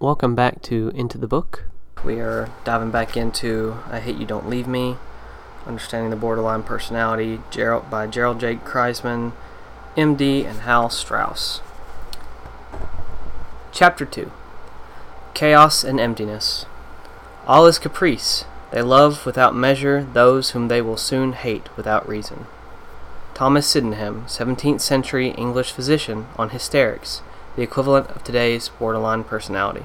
Welcome back to Into the Book. We are diving back into I Hate You Don't Leave Me, Understanding the Borderline Personality Jerold, by Jerold J. Kreisman, MD, and Hal Straus. Chapter 2 Chaos and Emptiness. All is caprice. They love without measure those whom they will soon hate without reason. Thomas Sydenham, 17th century English physician, on hysterics, the equivalent of today's borderline personality.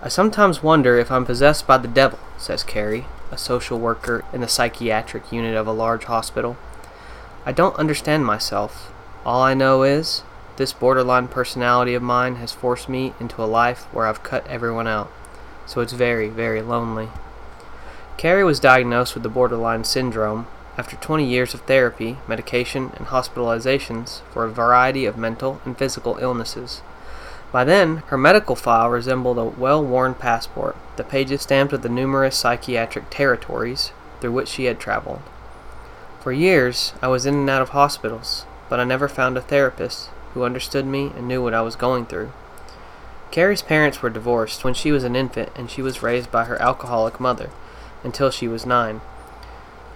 I sometimes wonder if I'm possessed by the devil, says Carrie, a social worker in the psychiatric unit of a large hospital. I don't understand myself. All I know is, this borderline personality of mine has forced me into a life where I've cut everyone out, so it's very, very lonely. Carrie was diagnosed with the borderline syndrome after 20 years of therapy, medication, and hospitalizations for a variety of mental and physical illnesses. By then, her medical file resembled a well worn passport, the pages stamped with the numerous psychiatric territories through which she had traveled. For years, I was in and out of hospitals, but I never found a therapist who understood me and knew what I was going through. Carrie's parents were divorced when she was an infant, and she was raised by her alcoholic mother until she was nine.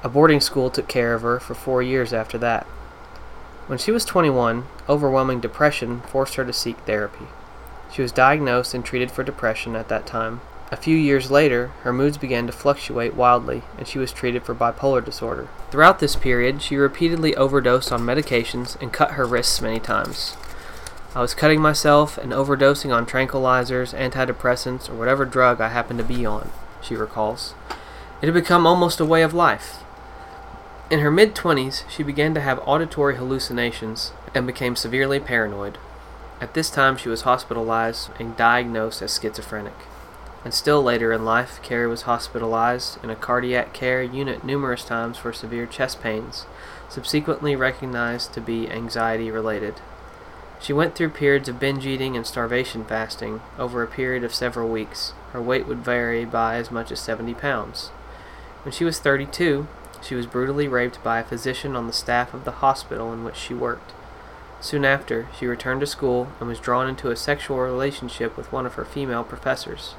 A boarding school took care of her for four years after that. When she was 21, overwhelming depression forced her to seek therapy. She was diagnosed and treated for depression at that time. A few years later, her moods began to fluctuate wildly, and she was treated for bipolar disorder. Throughout this period, she repeatedly overdosed on medications and cut her wrists many times. I was cutting myself and overdosing on tranquilizers, antidepressants, or whatever drug I happened to be on, she recalls. It had become almost a way of life. In her mid 20s, she began to have auditory hallucinations and became severely paranoid. At this time, she was hospitalized and diagnosed as schizophrenic. And still later in life, Carrie was hospitalized in a cardiac care unit numerous times for severe chest pains, subsequently recognized to be anxiety related. She went through periods of binge eating and starvation fasting over a period of several weeks. Her weight would vary by as much as 70 pounds. When she was 32, she was brutally raped by a physician on the staff of the hospital in which she worked. Soon after, she returned to school and was drawn into a sexual relationship with one of her female professors.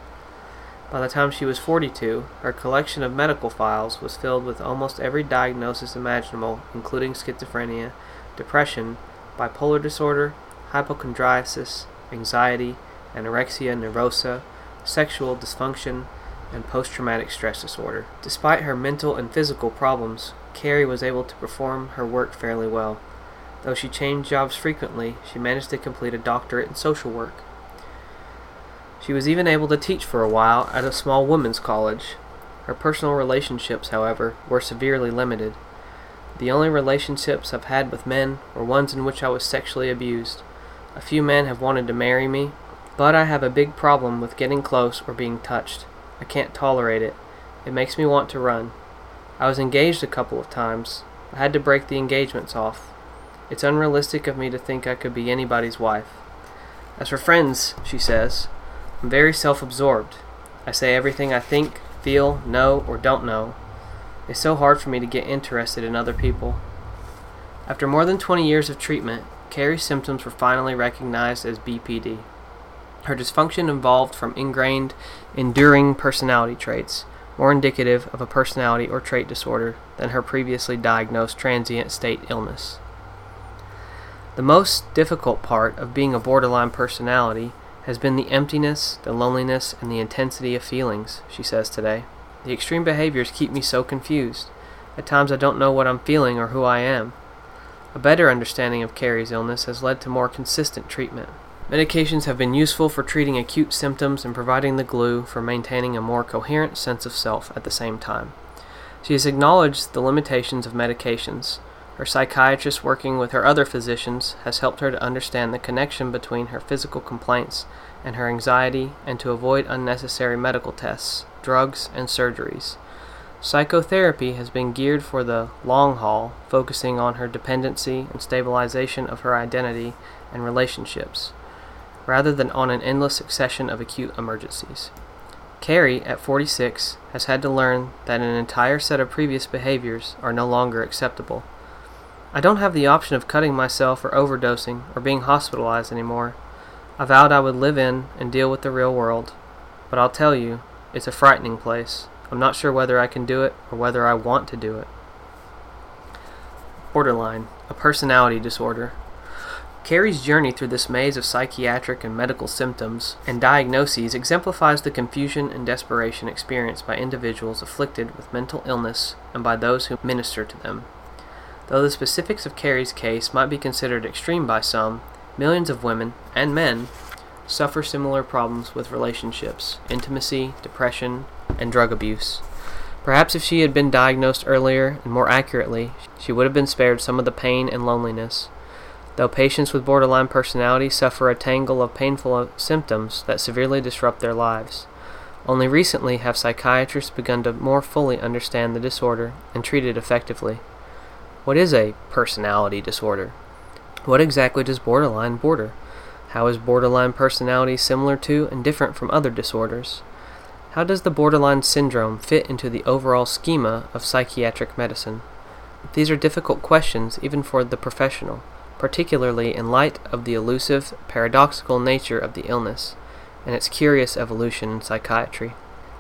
By the time she was 42, her collection of medical files was filled with almost every diagnosis imaginable, including schizophrenia, depression, bipolar disorder, hypochondriasis, anxiety, anorexia nervosa, sexual dysfunction, and post traumatic stress disorder. Despite her mental and physical problems, Carrie was able to perform her work fairly well. Though she changed jobs frequently, she managed to complete a doctorate in social work. She was even able to teach for a while at a small women's college. Her personal relationships, however, were severely limited. The only relationships I've had with men were ones in which I was sexually abused. A few men have wanted to marry me, but I have a big problem with getting close or being touched. I can't tolerate it. It makes me want to run. I was engaged a couple of times. I had to break the engagements off. It's unrealistic of me to think I could be anybody's wife. As for friends, she says, I'm very self absorbed. I say everything I think, feel, know, or don't know. It's so hard for me to get interested in other people. After more than 20 years of treatment, Carrie's symptoms were finally recognized as BPD. Her dysfunction involved from ingrained, enduring personality traits, more indicative of a personality or trait disorder than her previously diagnosed transient state illness. The most difficult part of being a borderline personality has been the emptiness, the loneliness, and the intensity of feelings, she says today. The extreme behaviors keep me so confused. At times I don't know what I'm feeling or who I am. A better understanding of Carrie's illness has led to more consistent treatment. Medications have been useful for treating acute symptoms and providing the glue for maintaining a more coherent sense of self at the same time. She has acknowledged the limitations of medications, her psychiatrist, working with her other physicians, has helped her to understand the connection between her physical complaints and her anxiety and to avoid unnecessary medical tests, drugs, and surgeries. Psychotherapy has been geared for the long haul, focusing on her dependency and stabilization of her identity and relationships, rather than on an endless succession of acute emergencies. Carrie, at 46, has had to learn that an entire set of previous behaviors are no longer acceptable. I don't have the option of cutting myself or overdosing or being hospitalized anymore. I vowed I would live in and deal with the real world, but I'll tell you, it's a frightening place. I'm not sure whether I can do it or whether I want to do it. Borderline, a personality disorder. Carrie's journey through this maze of psychiatric and medical symptoms and diagnoses exemplifies the confusion and desperation experienced by individuals afflicted with mental illness and by those who minister to them. Though the specifics of Carrie's case might be considered extreme by some, millions of women and men suffer similar problems with relationships, intimacy, depression, and drug abuse. Perhaps if she had been diagnosed earlier and more accurately, she would have been spared some of the pain and loneliness. Though patients with borderline personality suffer a tangle of painful symptoms that severely disrupt their lives. Only recently have psychiatrists begun to more fully understand the disorder and treat it effectively. What is a personality disorder? What exactly does borderline border? How is borderline personality similar to and different from other disorders? How does the borderline syndrome fit into the overall schema of psychiatric medicine? These are difficult questions even for the professional, particularly in light of the elusive, paradoxical nature of the illness and its curious evolution in psychiatry.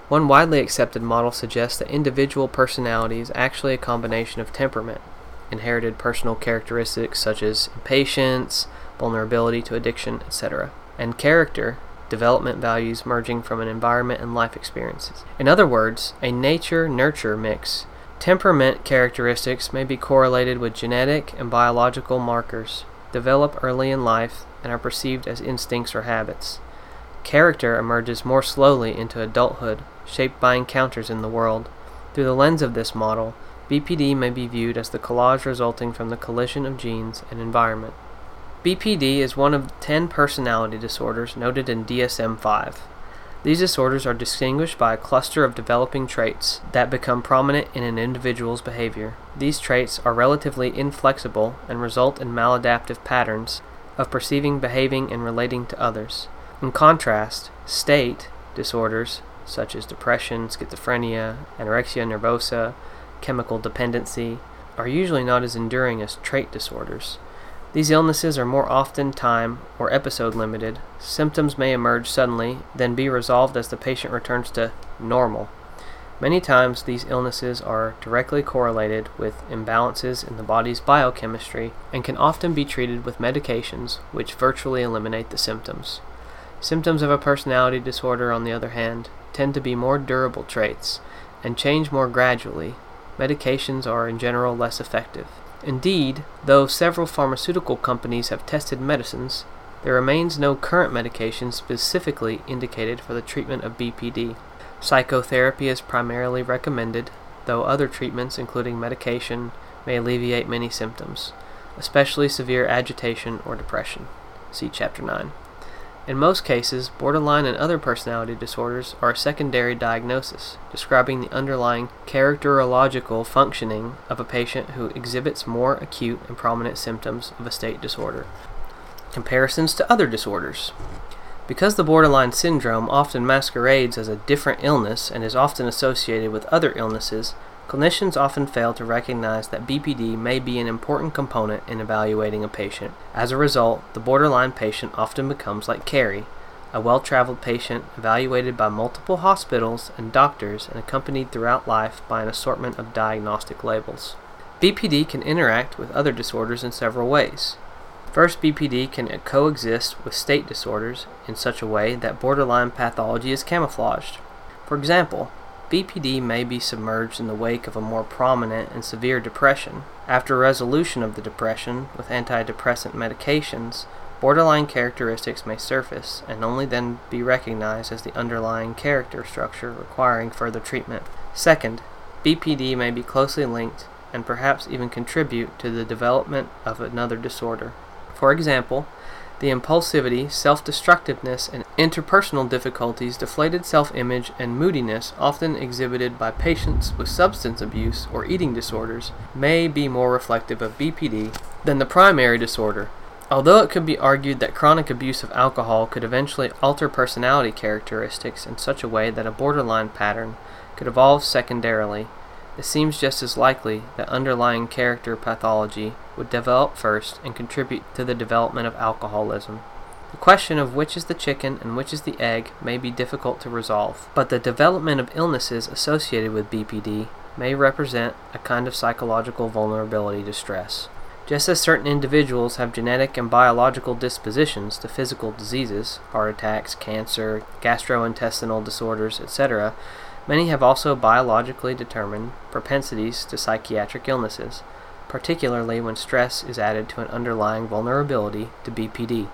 One widely accepted model suggests that individual personality is actually a combination of temperament, inherited personal characteristics such as impatience, vulnerability to addiction, etc., and character, development values merging from an environment and life experiences. In other words, a nature nurture mix. Temperament characteristics may be correlated with genetic and biological markers, develop early in life, and are perceived as instincts or habits. Character emerges more slowly into adulthood, shaped by encounters in the world. Through the lens of this model, BPD may be viewed as the collage resulting from the collision of genes and environment. BPD is one of 10 personality disorders noted in DSM 5. These disorders are distinguished by a cluster of developing traits that become prominent in an individual's behavior. These traits are relatively inflexible and result in maladaptive patterns of perceiving, behaving, and relating to others. In contrast, state disorders such as depression, schizophrenia, anorexia nervosa, chemical dependency, are usually not as enduring as trait disorders. These illnesses are more often time or episode limited. Symptoms may emerge suddenly, then be resolved as the patient returns to normal. Many times, these illnesses are directly correlated with imbalances in the body's biochemistry and can often be treated with medications which virtually eliminate the symptoms. Symptoms of a personality disorder, on the other hand, tend to be more durable traits and change more gradually medications are in general less effective. Indeed, though several pharmaceutical companies have tested medicines, there remains no current medication specifically indicated for the treatment of BPD. Psychotherapy is primarily recommended, though other treatments, including medication, may alleviate many symptoms, especially severe agitation or depression. See Chapter 9. In most cases, borderline and other personality disorders are a secondary diagnosis, describing the underlying characterological functioning of a patient who exhibits more acute and prominent symptoms of a state disorder. Comparisons to other disorders. Because the borderline syndrome often masquerades as a different illness and is often associated with other illnesses, Clinicians often fail to recognize that BPD may be an important component in evaluating a patient. As a result, the borderline patient often becomes like Carrie, a well traveled patient evaluated by multiple hospitals and doctors and accompanied throughout life by an assortment of diagnostic labels. BPD can interact with other disorders in several ways. First, BPD can coexist with state disorders in such a way that borderline pathology is camouflaged. For example, BPD may be submerged in the wake of a more prominent and severe depression. After resolution of the depression with antidepressant medications, borderline characteristics may surface and only then be recognized as the underlying character structure requiring further treatment. Second, BPD may be closely linked and perhaps even contribute to the development of another disorder. For example, the impulsivity, self destructiveness, and interpersonal difficulties, deflated self image, and moodiness often exhibited by patients with substance abuse or eating disorders may be more reflective of BPD than the primary disorder. Although it could be argued that chronic abuse of alcohol could eventually alter personality characteristics in such a way that a borderline pattern could evolve secondarily, it seems just as likely that underlying character pathology would develop first and contribute to the development of alcoholism. The question of which is the chicken and which is the egg may be difficult to resolve, but the development of illnesses associated with BPD may represent a kind of psychological vulnerability to stress. Just as certain individuals have genetic and biological dispositions to physical diseases, heart attacks, cancer, gastrointestinal disorders, etc., many have also biologically determined propensities to psychiatric illnesses, particularly when stress is added to an underlying vulnerability to BPD.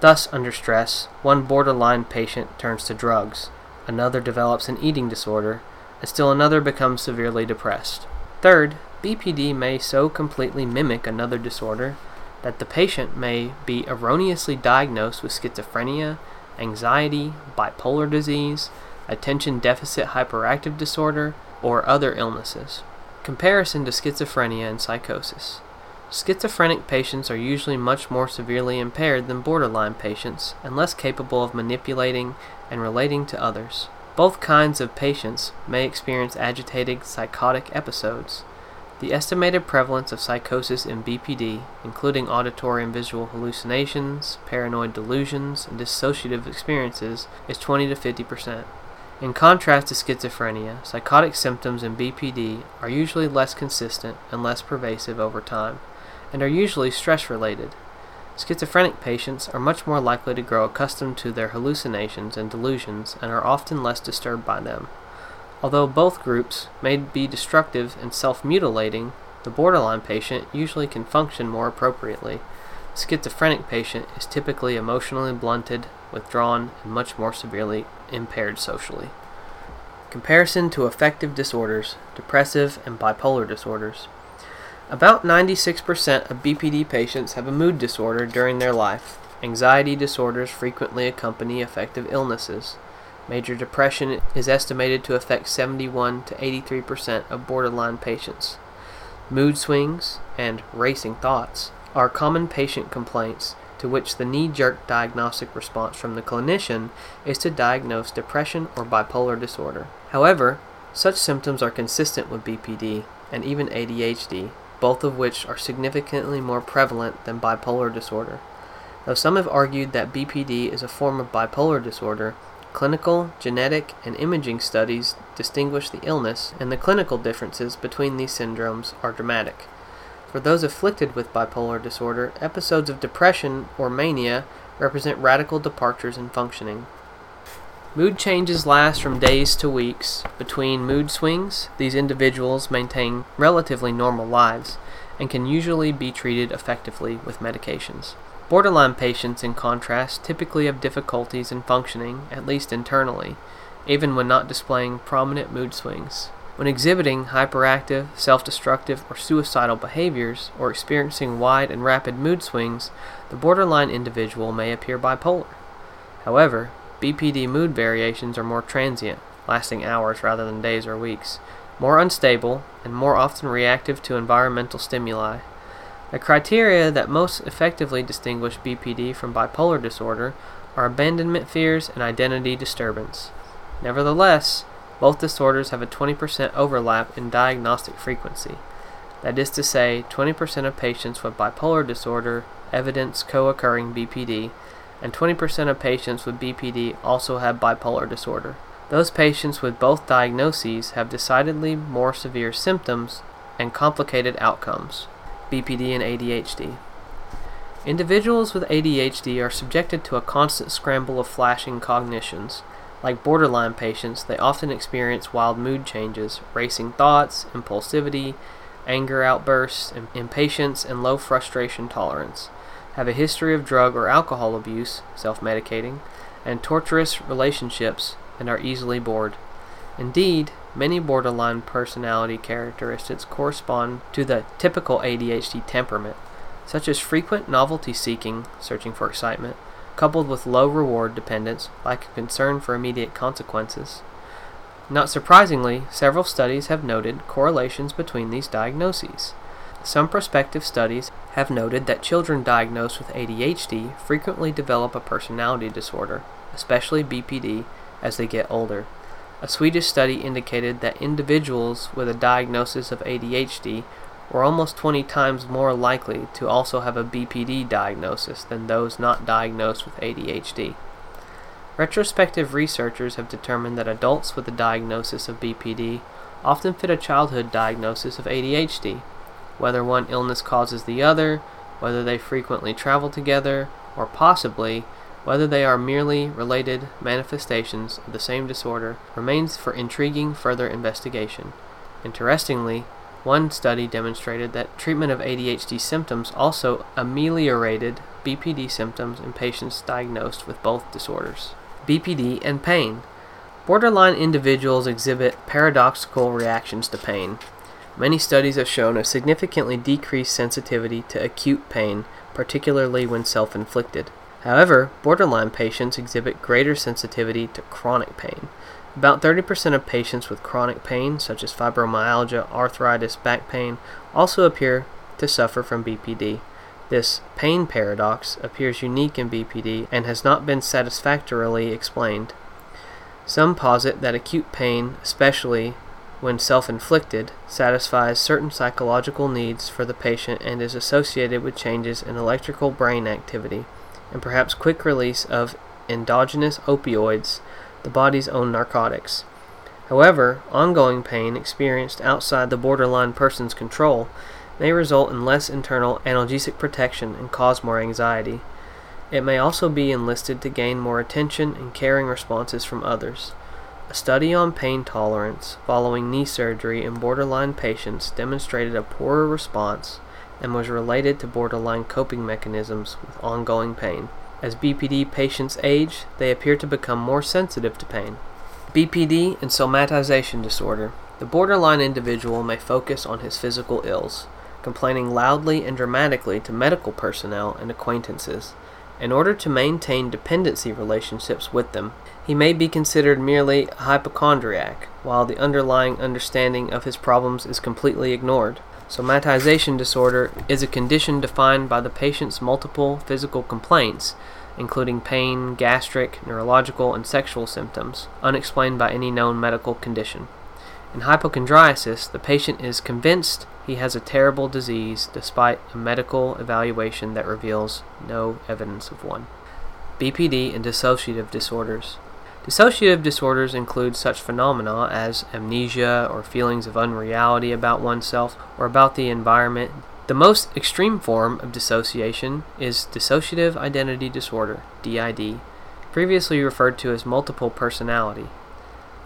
Thus, under stress, one borderline patient turns to drugs, another develops an eating disorder, and still another becomes severely depressed. Third, BPD may so completely mimic another disorder that the patient may be erroneously diagnosed with schizophrenia, anxiety, bipolar disease, attention deficit hyperactive disorder, or other illnesses. Comparison to schizophrenia and psychosis. Schizophrenic patients are usually much more severely impaired than borderline patients and less capable of manipulating and relating to others. Both kinds of patients may experience agitated psychotic episodes. The estimated prevalence of psychosis in BPD, including auditory and visual hallucinations, paranoid delusions, and dissociative experiences, is 20 to 50 percent. In contrast to schizophrenia, psychotic symptoms in BPD are usually less consistent and less pervasive over time, and are usually stress related. Schizophrenic patients are much more likely to grow accustomed to their hallucinations and delusions and are often less disturbed by them. Although both groups may be destructive and self mutilating, the borderline patient usually can function more appropriately. Schizophrenic patient is typically emotionally blunted, withdrawn, and much more severely impaired socially. Comparison to affective disorders, depressive and bipolar disorders. About 96% of BPD patients have a mood disorder during their life. Anxiety disorders frequently accompany affective illnesses. Major depression is estimated to affect 71 to 83% of borderline patients. Mood swings and racing thoughts are common patient complaints to which the knee jerk diagnostic response from the clinician is to diagnose depression or bipolar disorder. However, such symptoms are consistent with BPD and even ADHD, both of which are significantly more prevalent than bipolar disorder. Though some have argued that BPD is a form of bipolar disorder, clinical, genetic, and imaging studies distinguish the illness, and the clinical differences between these syndromes are dramatic. For those afflicted with bipolar disorder, episodes of depression or mania represent radical departures in functioning. Mood changes last from days to weeks. Between mood swings, these individuals maintain relatively normal lives and can usually be treated effectively with medications. Borderline patients, in contrast, typically have difficulties in functioning, at least internally, even when not displaying prominent mood swings. When exhibiting hyperactive, self destructive, or suicidal behaviors, or experiencing wide and rapid mood swings, the borderline individual may appear bipolar. However, BPD mood variations are more transient, lasting hours rather than days or weeks, more unstable, and more often reactive to environmental stimuli. The criteria that most effectively distinguish BPD from bipolar disorder are abandonment fears and identity disturbance. Nevertheless, both disorders have a 20% overlap in diagnostic frequency. That is to say, 20% of patients with bipolar disorder evidence co occurring BPD, and 20% of patients with BPD also have bipolar disorder. Those patients with both diagnoses have decidedly more severe symptoms and complicated outcomes. BPD and ADHD. Individuals with ADHD are subjected to a constant scramble of flashing cognitions. Like borderline patients, they often experience wild mood changes, racing thoughts, impulsivity, anger outbursts, impatience, and low frustration tolerance have a history of drug or alcohol abuse, self medicating, and torturous relationships, and are easily bored. Indeed, many borderline personality characteristics correspond to the typical ADHD temperament, such as frequent novelty seeking, searching for excitement, coupled with low reward dependence, like a concern for immediate consequences. Not surprisingly, several studies have noted correlations between these diagnoses. Some prospective studies have noted that children diagnosed with ADHD frequently develop a personality disorder, especially BPD, as they get older. A Swedish study indicated that individuals with a diagnosis of ADHD were almost 20 times more likely to also have a BPD diagnosis than those not diagnosed with ADHD. Retrospective researchers have determined that adults with a diagnosis of BPD often fit a childhood diagnosis of ADHD, whether one illness causes the other, whether they frequently travel together, or possibly whether they are merely related manifestations of the same disorder remains for intriguing further investigation. Interestingly, one study demonstrated that treatment of ADHD symptoms also ameliorated BPD symptoms in patients diagnosed with both disorders. BPD and pain. Borderline individuals exhibit paradoxical reactions to pain. Many studies have shown a significantly decreased sensitivity to acute pain, particularly when self inflicted. However, borderline patients exhibit greater sensitivity to chronic pain. About 30% of patients with chronic pain, such as fibromyalgia, arthritis, back pain, also appear to suffer from BPD. This pain paradox appears unique in BPD and has not been satisfactorily explained. Some posit that acute pain, especially when self inflicted, satisfies certain psychological needs for the patient and is associated with changes in electrical brain activity and perhaps quick release of endogenous opioids, the body's own narcotics. However, ongoing pain experienced outside the borderline person's control may result in less internal analgesic protection and cause more anxiety. It may also be enlisted to gain more attention and caring responses from others. A study on pain tolerance following knee surgery in borderline patients demonstrated a poorer response and was related to borderline coping mechanisms with ongoing pain. As BPD patients age, they appear to become more sensitive to pain. BPD and somatization disorder. The borderline individual may focus on his physical ills, complaining loudly and dramatically to medical personnel and acquaintances. In order to maintain dependency relationships with them, he may be considered merely a hypochondriac, while the underlying understanding of his problems is completely ignored. Somatization disorder is a condition defined by the patient's multiple physical complaints, including pain, gastric, neurological, and sexual symptoms, unexplained by any known medical condition. In hypochondriasis, the patient is convinced he has a terrible disease despite a medical evaluation that reveals no evidence of one. BPD and dissociative disorders. Dissociative disorders include such phenomena as amnesia or feelings of unreality about oneself or about the environment. The most extreme form of dissociation is dissociative identity disorder, DID, previously referred to as multiple personality.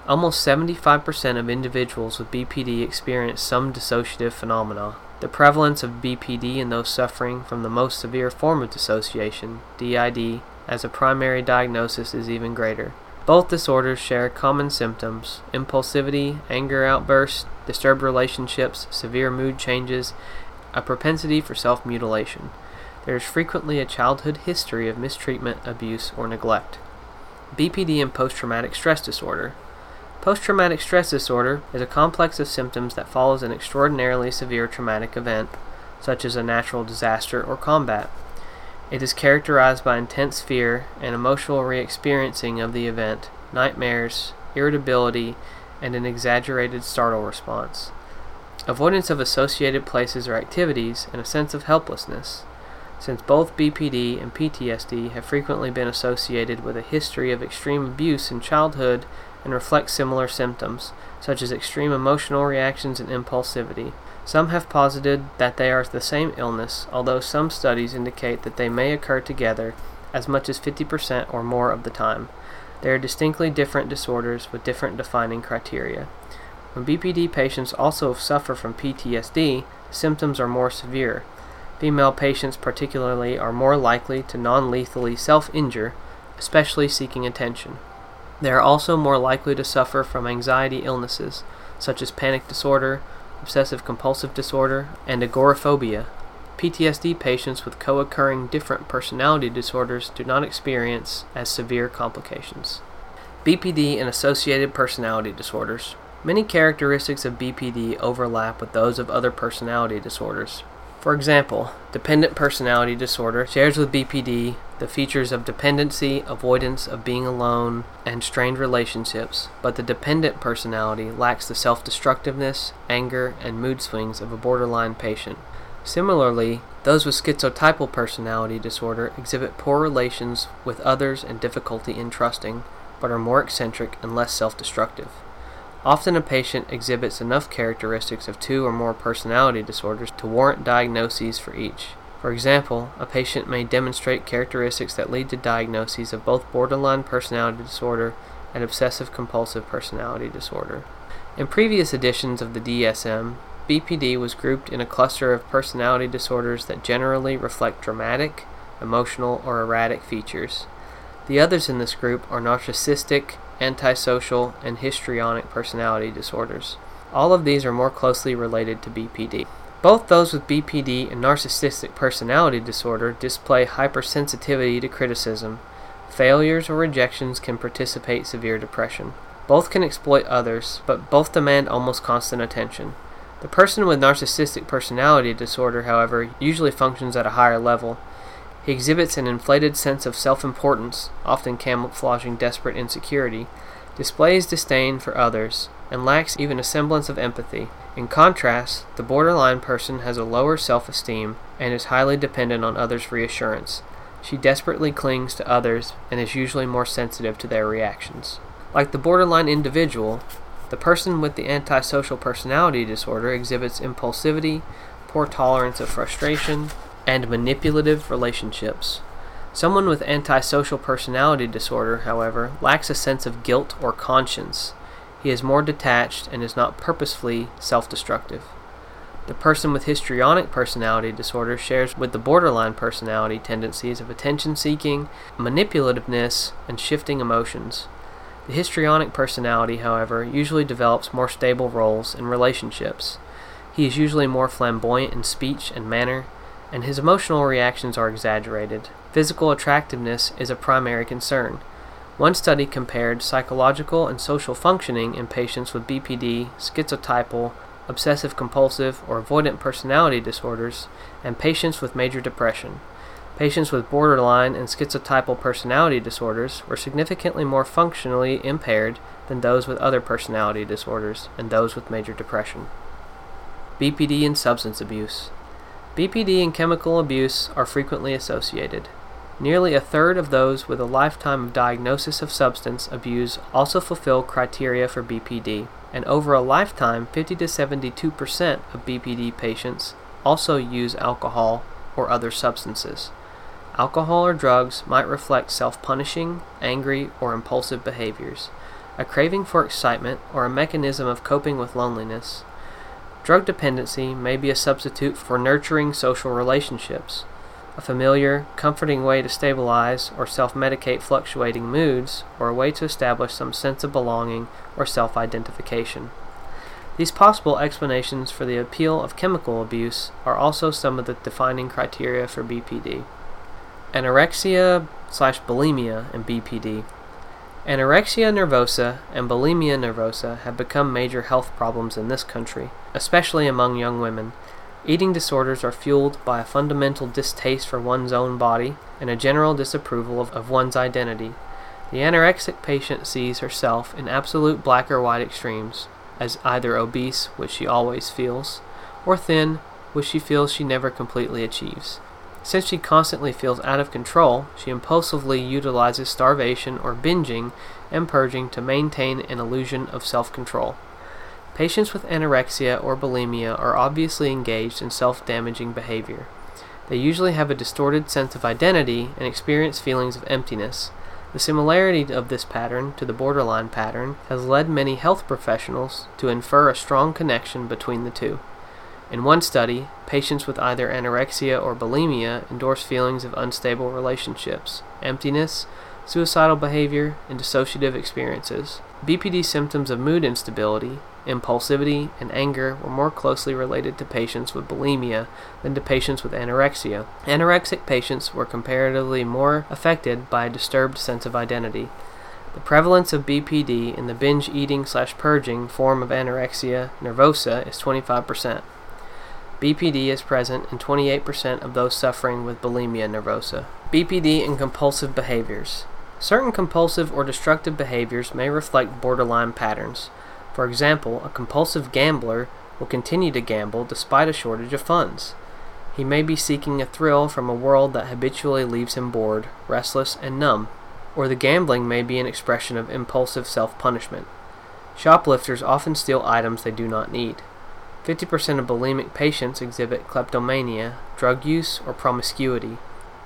Almost 75% of individuals with BPD experience some dissociative phenomena. The prevalence of BPD in those suffering from the most severe form of dissociation, DID, as a primary diagnosis is even greater. Both disorders share common symptoms impulsivity, anger outbursts, disturbed relationships, severe mood changes, a propensity for self mutilation. There is frequently a childhood history of mistreatment, abuse, or neglect. BPD and post traumatic stress disorder. Post traumatic stress disorder is a complex of symptoms that follows an extraordinarily severe traumatic event, such as a natural disaster or combat. It is characterized by intense fear and emotional re experiencing of the event, nightmares, irritability, and an exaggerated startle response. Avoidance of associated places or activities, and a sense of helplessness. Since both BPD and PTSD have frequently been associated with a history of extreme abuse in childhood and reflect similar symptoms, such as extreme emotional reactions and impulsivity, some have posited that they are the same illness, although some studies indicate that they may occur together as much as 50% or more of the time. They are distinctly different disorders with different defining criteria. When BPD patients also suffer from PTSD, symptoms are more severe. Female patients, particularly, are more likely to non lethally self injure, especially seeking attention. They are also more likely to suffer from anxiety illnesses, such as panic disorder, obsessive compulsive disorder, and agoraphobia. PTSD patients with co occurring different personality disorders do not experience as severe complications. BPD and associated personality disorders. Many characteristics of BPD overlap with those of other personality disorders. For example, dependent personality disorder shares with BPD the features of dependency, avoidance of being alone, and strained relationships, but the dependent personality lacks the self destructiveness, anger, and mood swings of a borderline patient. Similarly, those with schizotypal personality disorder exhibit poor relations with others and difficulty in trusting, but are more eccentric and less self destructive. Often a patient exhibits enough characteristics of two or more personality disorders to warrant diagnoses for each. For example, a patient may demonstrate characteristics that lead to diagnoses of both borderline personality disorder and obsessive compulsive personality disorder. In previous editions of the DSM, BPD was grouped in a cluster of personality disorders that generally reflect dramatic, emotional, or erratic features. The others in this group are narcissistic, antisocial, and histrionic personality disorders. All of these are more closely related to BPD. Both those with BPD and narcissistic personality disorder display hypersensitivity to criticism. Failures or rejections can precipitate severe depression. Both can exploit others, but both demand almost constant attention. The person with narcissistic personality disorder, however, usually functions at a higher level. He exhibits an inflated sense of self importance, often camouflaging desperate insecurity, displays disdain for others, and lacks even a semblance of empathy. In contrast, the borderline person has a lower self esteem and is highly dependent on others' reassurance. She desperately clings to others and is usually more sensitive to their reactions. Like the borderline individual, the person with the antisocial personality disorder exhibits impulsivity, poor tolerance of frustration, and manipulative relationships. Someone with antisocial personality disorder, however, lacks a sense of guilt or conscience. He is more detached and is not purposefully self destructive. The person with histrionic personality disorder shares with the borderline personality tendencies of attention seeking, manipulativeness, and shifting emotions. The histrionic personality, however, usually develops more stable roles in relationships. He is usually more flamboyant in speech and manner, and his emotional reactions are exaggerated. Physical attractiveness is a primary concern. One study compared psychological and social functioning in patients with BPD, schizotypal, obsessive compulsive, or avoidant personality disorders, and patients with major depression. Patients with borderline and schizotypal personality disorders were significantly more functionally impaired than those with other personality disorders and those with major depression. BPD and substance abuse. BPD and chemical abuse are frequently associated. Nearly a third of those with a lifetime of diagnosis of substance abuse also fulfill criteria for BPD, and over a lifetime, 50 to 72 percent of BPD patients also use alcohol or other substances. Alcohol or drugs might reflect self punishing, angry, or impulsive behaviors, a craving for excitement, or a mechanism of coping with loneliness. Drug dependency may be a substitute for nurturing social relationships, a familiar, comforting way to stabilize or self medicate fluctuating moods, or a way to establish some sense of belonging or self identification. These possible explanations for the appeal of chemical abuse are also some of the defining criteria for BPD. Anorexia slash bulimia and BPD. Anorexia nervosa and bulimia nervosa have become major health problems in this country, especially among young women. Eating disorders are fueled by a fundamental distaste for one's own body and a general disapproval of, of one's identity. The anorexic patient sees herself in absolute black or white extremes, as either obese, which she always feels, or thin, which she feels she never completely achieves. Since she constantly feels out of control, she impulsively utilizes starvation or binging and purging to maintain an illusion of self control. Patients with anorexia or bulimia are obviously engaged in self damaging behavior. They usually have a distorted sense of identity and experience feelings of emptiness. The similarity of this pattern to the borderline pattern has led many health professionals to infer a strong connection between the two. In one study, patients with either anorexia or bulimia endorsed feelings of unstable relationships, emptiness, suicidal behavior, and dissociative experiences. BPD symptoms of mood instability, impulsivity, and anger were more closely related to patients with bulimia than to patients with anorexia. Anorexic patients were comparatively more affected by a disturbed sense of identity. The prevalence of BPD in the binge eating slash purging form of anorexia nervosa is 25%. BPD is present in 28% of those suffering with bulimia nervosa. BPD and compulsive behaviors. Certain compulsive or destructive behaviors may reflect borderline patterns. For example, a compulsive gambler will continue to gamble despite a shortage of funds. He may be seeking a thrill from a world that habitually leaves him bored, restless, and numb. Or the gambling may be an expression of impulsive self punishment. Shoplifters often steal items they do not need. 50% of bulimic patients exhibit kleptomania, drug use, or promiscuity.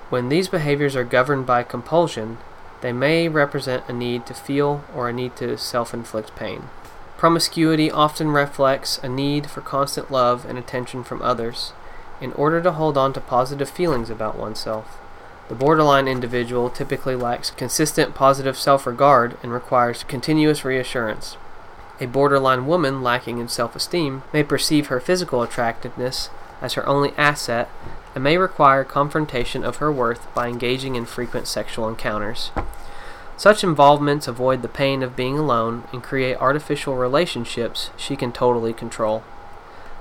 When these behaviors are governed by compulsion, they may represent a need to feel or a need to self inflict pain. Promiscuity often reflects a need for constant love and attention from others in order to hold on to positive feelings about oneself. The borderline individual typically lacks consistent positive self regard and requires continuous reassurance. A borderline woman lacking in self esteem may perceive her physical attractiveness as her only asset and may require confrontation of her worth by engaging in frequent sexual encounters. Such involvements avoid the pain of being alone and create artificial relationships she can totally control.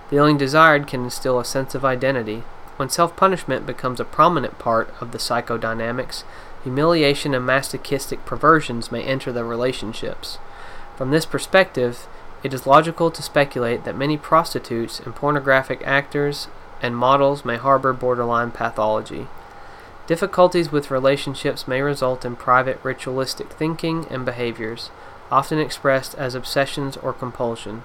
Feeling desired can instill a sense of identity. When self punishment becomes a prominent part of the psychodynamics, humiliation and masochistic perversions may enter the relationships. From this perspective, it is logical to speculate that many prostitutes and pornographic actors and models may harbor borderline pathology. Difficulties with relationships may result in private ritualistic thinking and behaviors, often expressed as obsessions or compulsion.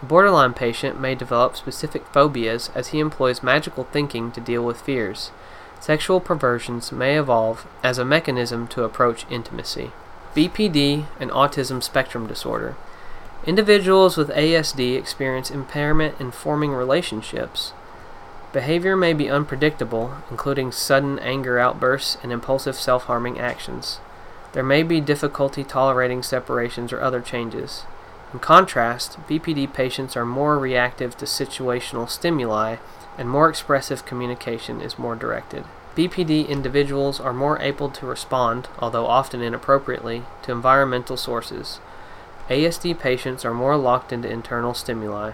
A borderline patient may develop specific phobias as he employs magical thinking to deal with fears. Sexual perversions may evolve as a mechanism to approach intimacy. BPD and autism spectrum disorder. Individuals with ASD experience impairment in forming relationships. Behavior may be unpredictable, including sudden anger outbursts and impulsive self harming actions. There may be difficulty tolerating separations or other changes. In contrast, BPD patients are more reactive to situational stimuli, and more expressive communication is more directed. BPD individuals are more able to respond, although often inappropriately, to environmental sources. ASD patients are more locked into internal stimuli.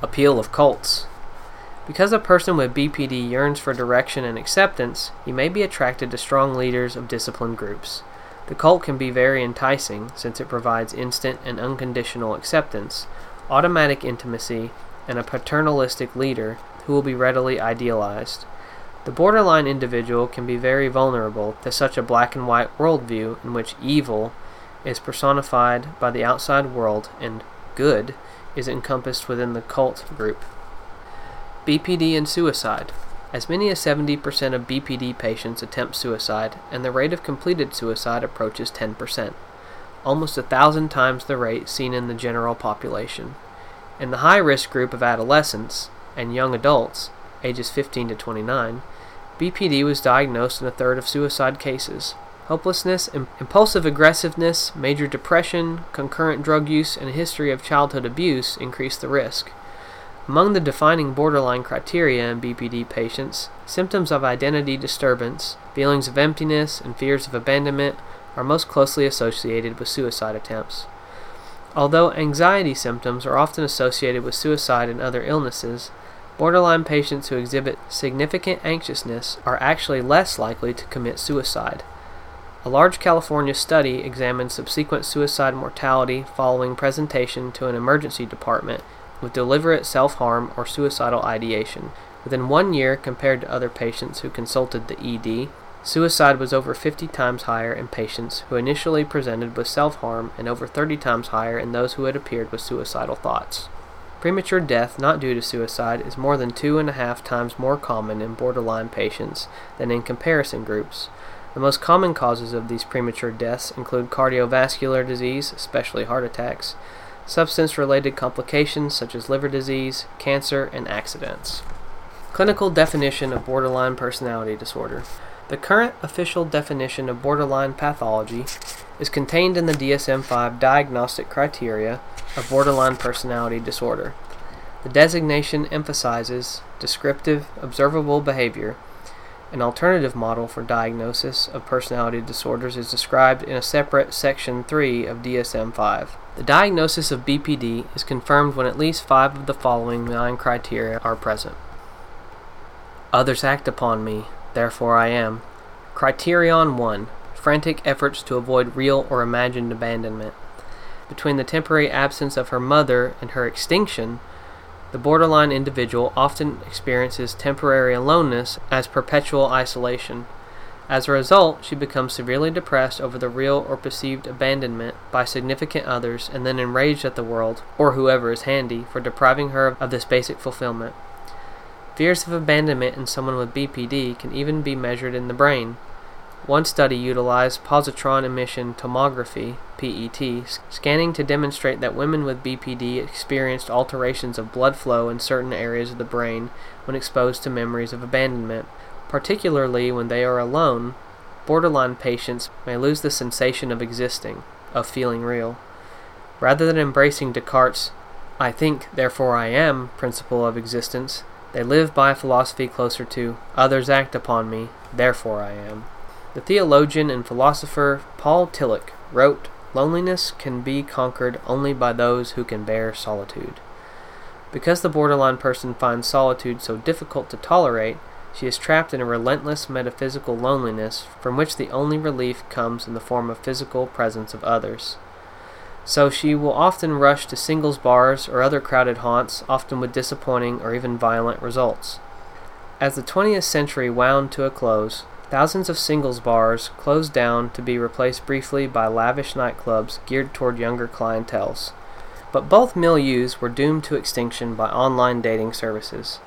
Appeal of cults. Because a person with BPD yearns for direction and acceptance, he may be attracted to strong leaders of disciplined groups. The cult can be very enticing since it provides instant and unconditional acceptance, automatic intimacy, and a paternalistic leader who will be readily idealized. The borderline individual can be very vulnerable to such a black and white worldview in which evil is personified by the outside world and good is encompassed within the cult group. BPD and suicide. As many as 70% of BPD patients attempt suicide, and the rate of completed suicide approaches 10%, almost a thousand times the rate seen in the general population. In the high risk group of adolescents and young adults, ages 15 to 29, BPD was diagnosed in a third of suicide cases. Helplessness, Hopelessness, impulsive aggressiveness, major depression, concurrent drug use, and a history of childhood abuse increase the risk. Among the defining borderline criteria in BPD patients, symptoms of identity disturbance, feelings of emptiness, and fears of abandonment are most closely associated with suicide attempts. Although anxiety symptoms are often associated with suicide and other illnesses, Borderline patients who exhibit significant anxiousness are actually less likely to commit suicide. A large California study examined subsequent suicide mortality following presentation to an emergency department with deliberate self harm or suicidal ideation. Within one year, compared to other patients who consulted the ED, suicide was over 50 times higher in patients who initially presented with self harm and over 30 times higher in those who had appeared with suicidal thoughts. Premature death not due to suicide is more than two and a half times more common in borderline patients than in comparison groups. The most common causes of these premature deaths include cardiovascular disease, especially heart attacks, substance related complications such as liver disease, cancer, and accidents. Clinical definition of borderline personality disorder. The current official definition of borderline pathology is contained in the DSM 5 diagnostic criteria of borderline personality disorder. The designation emphasizes descriptive, observable behavior. An alternative model for diagnosis of personality disorders is described in a separate Section 3 of DSM 5. The diagnosis of BPD is confirmed when at least five of the following nine criteria are present Others act upon me, therefore I am. Criterion 1 Frantic efforts to avoid real or imagined abandonment. Between the temporary absence of her mother and her extinction, the borderline individual often experiences temporary aloneness as perpetual isolation. As a result, she becomes severely depressed over the real or perceived abandonment by significant others and then enraged at the world, or whoever is handy, for depriving her of this basic fulfillment. Fears of abandonment in someone with BPD can even be measured in the brain. One study utilized positron emission tomography PET scanning to demonstrate that women with BPD experienced alterations of blood flow in certain areas of the brain when exposed to memories of abandonment. Particularly when they are alone, borderline patients may lose the sensation of existing, of feeling real. Rather than embracing Descartes' I think, therefore I am principle of existence, they live by a philosophy closer to others act upon me, therefore I am. The theologian and philosopher Paul Tillich wrote, Loneliness can be conquered only by those who can bear solitude. Because the borderline person finds solitude so difficult to tolerate, she is trapped in a relentless metaphysical loneliness from which the only relief comes in the form of physical presence of others. So she will often rush to singles bars or other crowded haunts, often with disappointing or even violent results. As the 20th century wound to a close, thousands of singles bars closed down to be replaced briefly by lavish nightclubs geared toward younger clienteles. But both milieus were doomed to extinction by online dating services.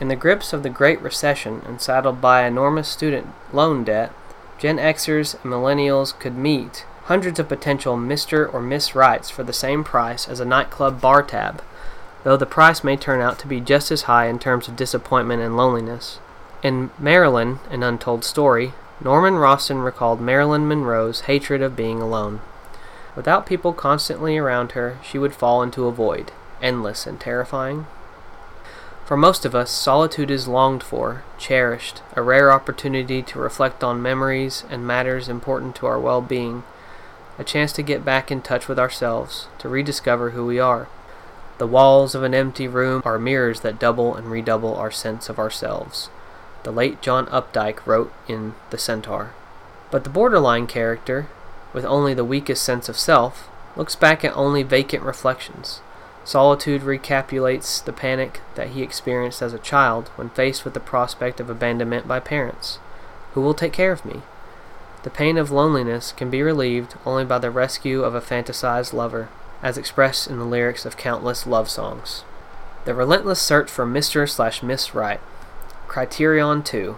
In the grips of the Great Recession and saddled by enormous student loan debt, Gen Xers and Millennials could meet hundreds of potential Mr. or Miss Rights for the same price as a nightclub bar tab, though the price may turn out to be just as high in terms of disappointment and loneliness. In Marilyn, an untold story, Norman Rosten recalled Marilyn Monroe's hatred of being alone. Without people constantly around her, she would fall into a void, endless and terrifying. For most of us, solitude is longed for, cherished, a rare opportunity to reflect on memories and matters important to our well being, a chance to get back in touch with ourselves, to rediscover who we are. The walls of an empty room are mirrors that double and redouble our sense of ourselves. The late John Updike wrote in The Centaur. But the borderline character, with only the weakest sense of self, looks back at only vacant reflections Solitude recapitulates the panic that he experienced as a child when faced with the prospect of abandonment by parents. Who will take care of me? The pain of loneliness can be relieved only by the rescue of a fantasized lover, as expressed in the lyrics of countless love songs. The relentless search for Mr. slash Miss Right. Criterion 2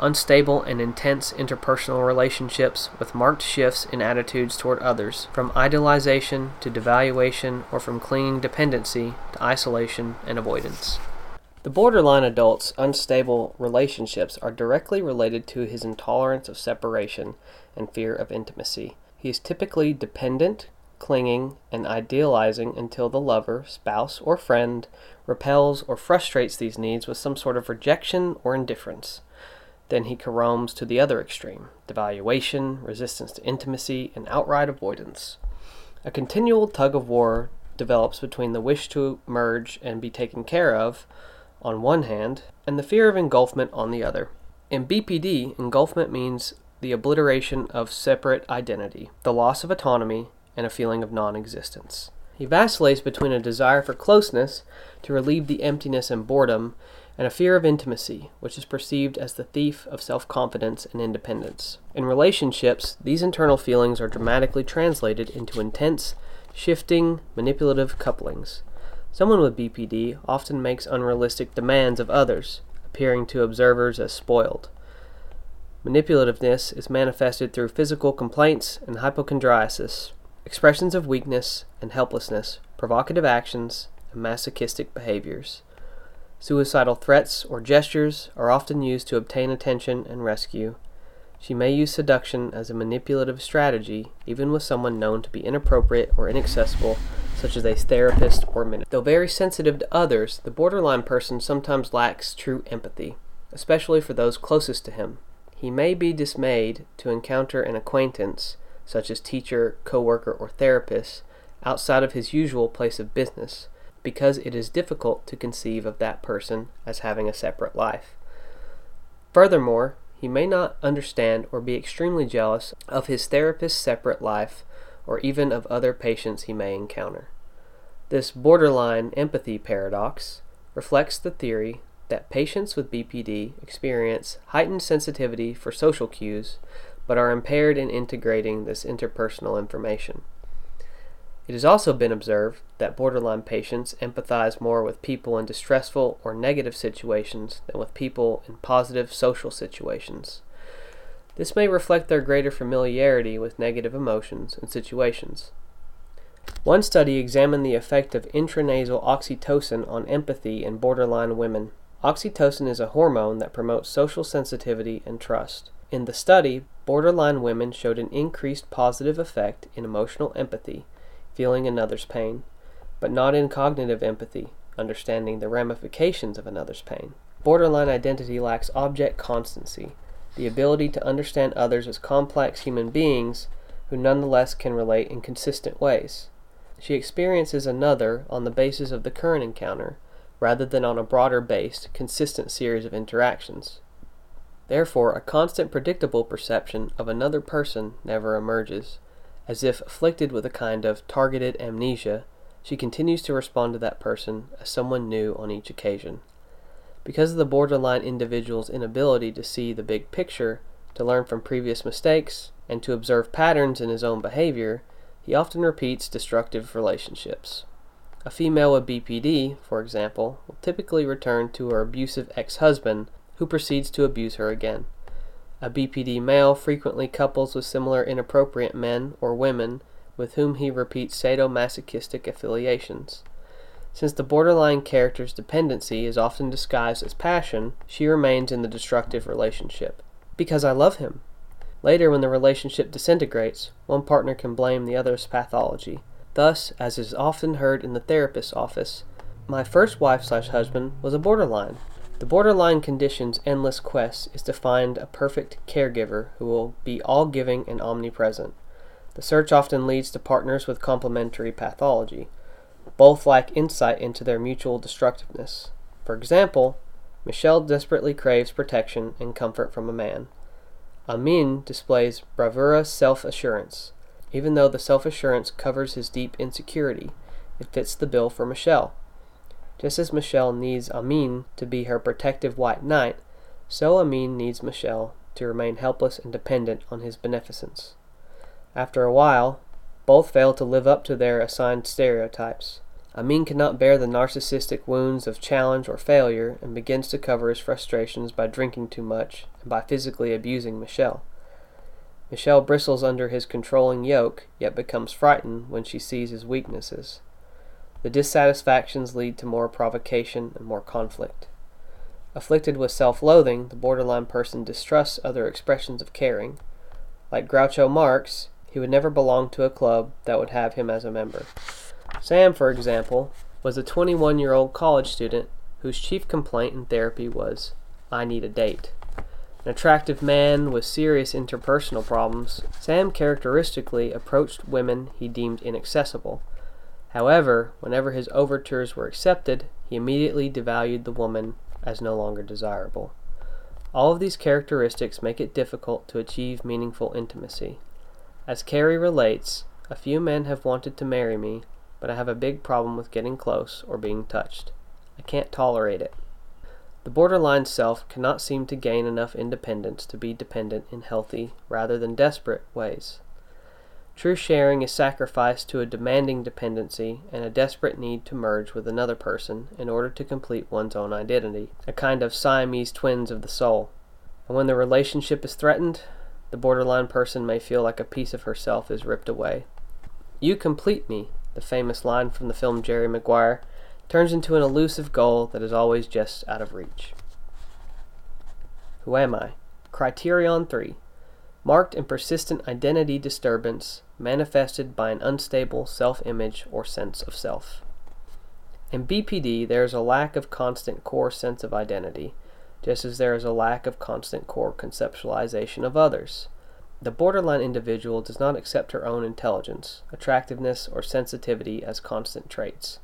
unstable and intense interpersonal relationships with marked shifts in attitudes toward others, from idealization to devaluation or from clinging dependency to isolation and avoidance. The borderline adult's unstable relationships are directly related to his intolerance of separation and fear of intimacy. He is typically dependent, clinging, and idealizing until the lover, spouse, or friend repels or frustrates these needs with some sort of rejection or indifference. Then he caroms to the other extreme devaluation, resistance to intimacy, and outright avoidance. A continual tug of war develops between the wish to merge and be taken care of, on one hand, and the fear of engulfment on the other. In BPD, engulfment means the obliteration of separate identity, the loss of autonomy, and a feeling of non existence. He vacillates between a desire for closeness to relieve the emptiness and boredom and a fear of intimacy, which is perceived as the thief of self confidence and independence. In relationships, these internal feelings are dramatically translated into intense, shifting, manipulative couplings. Someone with BPD often makes unrealistic demands of others, appearing to observers as spoiled. Manipulativeness is manifested through physical complaints and hypochondriasis, expressions of weakness and helplessness, provocative actions, and masochistic behaviors. Suicidal threats or gestures are often used to obtain attention and rescue. She may use seduction as a manipulative strategy, even with someone known to be inappropriate or inaccessible, such as a therapist or minister. Though very sensitive to others, the borderline person sometimes lacks true empathy, especially for those closest to him. He may be dismayed to encounter an acquaintance, such as teacher, coworker, or therapist, outside of his usual place of business because it is difficult to conceive of that person as having a separate life. Furthermore, he may not understand or be extremely jealous of his therapist's separate life or even of other patients he may encounter. This borderline empathy paradox reflects the theory that patients with BPD experience heightened sensitivity for social cues but are impaired in integrating this interpersonal information. It has also been observed that borderline patients empathize more with people in distressful or negative situations than with people in positive social situations. This may reflect their greater familiarity with negative emotions and situations. One study examined the effect of intranasal oxytocin on empathy in borderline women. Oxytocin is a hormone that promotes social sensitivity and trust. In the study, borderline women showed an increased positive effect in emotional empathy feeling another's pain, but not in cognitive empathy, understanding the ramifications of another's pain. Borderline identity lacks object constancy, the ability to understand others as complex human beings who nonetheless can relate in consistent ways. She experiences another on the basis of the current encounter, rather than on a broader based, consistent series of interactions. Therefore, a constant predictable perception of another person never emerges. As if afflicted with a kind of targeted amnesia, she continues to respond to that person as someone new on each occasion. Because of the borderline individual's inability to see the big picture, to learn from previous mistakes, and to observe patterns in his own behavior, he often repeats destructive relationships. A female with BPD, for example, will typically return to her abusive ex husband, who proceeds to abuse her again. A BPD male frequently couples with similar inappropriate men or women with whom he repeats sadomasochistic affiliations. Since the borderline character's dependency is often disguised as passion, she remains in the destructive relationship. Because I love him. Later, when the relationship disintegrates, one partner can blame the other's pathology. Thus, as is often heard in the therapist's office, my first wife slash husband was a borderline. The borderline condition's endless quest is to find a perfect caregiver who will be all giving and omnipresent. The search often leads to partners with complementary pathology. Both lack insight into their mutual destructiveness. For example, Michelle desperately craves protection and comfort from a man. Amin displays bravura self assurance. Even though the self assurance covers his deep insecurity, it fits the bill for Michelle. Just as Michelle needs Amin to be her protective white knight, so Amin needs Michelle to remain helpless and dependent on his beneficence. After a while, both fail to live up to their assigned stereotypes. Amin cannot bear the narcissistic wounds of challenge or failure and begins to cover his frustrations by drinking too much and by physically abusing Michelle. Michelle bristles under his controlling yoke, yet becomes frightened when she sees his weaknesses. The dissatisfactions lead to more provocation and more conflict. Afflicted with self loathing, the borderline person distrusts other expressions of caring. Like Groucho Marx, he would never belong to a club that would have him as a member. Sam, for example, was a 21 year old college student whose chief complaint in therapy was, I need a date. An attractive man with serious interpersonal problems, Sam characteristically approached women he deemed inaccessible However, whenever his overtures were accepted, he immediately devalued the woman as no longer desirable. All of these characteristics make it difficult to achieve meaningful intimacy. As Carrie relates, a few men have wanted to marry me, but I have a big problem with getting close or being touched. I can't tolerate it. The borderline self cannot seem to gain enough independence to be dependent in healthy, rather than desperate, ways. True sharing is sacrificed to a demanding dependency and a desperate need to merge with another person in order to complete one's own identity, a kind of Siamese twins of the soul. And when the relationship is threatened, the borderline person may feel like a piece of herself is ripped away. You complete me, the famous line from the film Jerry Maguire, turns into an elusive goal that is always just out of reach. Who am I? Criterion 3 Marked and persistent identity disturbance manifested by an unstable self image or sense of self. In BPD, there is a lack of constant core sense of identity, just as there is a lack of constant core conceptualization of others. The borderline individual does not accept her own intelligence, attractiveness, or sensitivity as constant traits,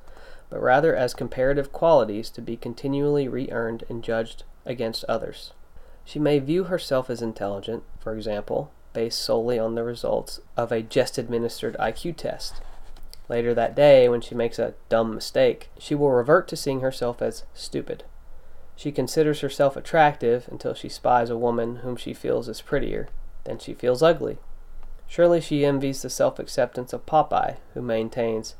but rather as comparative qualities to be continually re earned and judged against others. She may view herself as intelligent, for example, based solely on the results of a just administered IQ test. Later that day, when she makes a dumb mistake, she will revert to seeing herself as stupid. She considers herself attractive until she spies a woman whom she feels is prettier. Then she feels ugly. Surely she envies the self acceptance of Popeye, who maintains,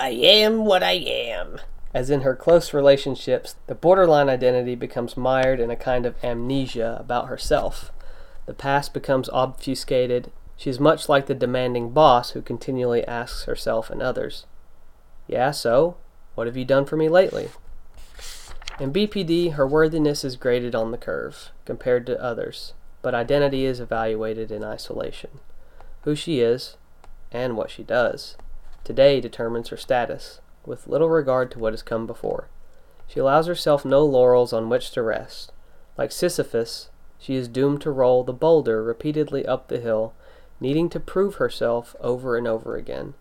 I am what I am. As in her close relationships, the borderline identity becomes mired in a kind of amnesia about herself. The past becomes obfuscated. She is much like the demanding boss who continually asks herself and others, Yeah, so? What have you done for me lately? In BPD, her worthiness is graded on the curve, compared to others, but identity is evaluated in isolation. Who she is, and what she does, today determines her status, with little regard to what has come before. She allows herself no laurels on which to rest. Like Sisyphus, she is doomed to roll the boulder repeatedly up the hill, needing to prove herself over and over again.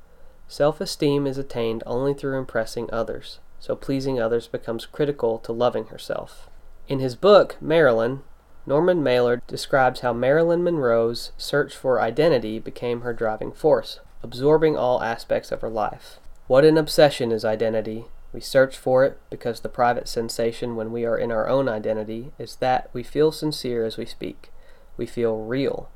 Self esteem is attained only through impressing others so pleasing others becomes critical to loving herself. In his book, Marilyn, Norman Mailer describes how Marilyn Monroe's search for identity became her driving force, absorbing all aspects of her life. What an obsession is identity! We search for it because the private sensation when we are in our own identity is that we feel sincere as we speak. We feel real.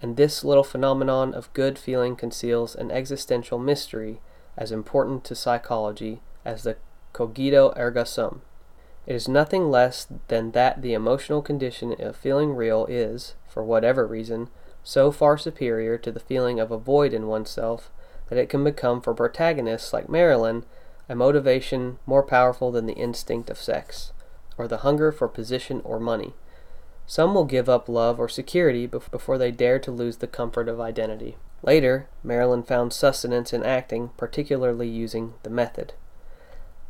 And this little phenomenon of good feeling conceals an existential mystery as important to psychology as the cogito ergo sum. It is nothing less than that the emotional condition of feeling real is, for whatever reason, so far superior to the feeling of a void in oneself that it can become for protagonists like Marilyn a motivation more powerful than the instinct of sex, or the hunger for position or money. Some will give up love or security before they dare to lose the comfort of identity. Later, Marilyn found sustenance in acting, particularly using the method.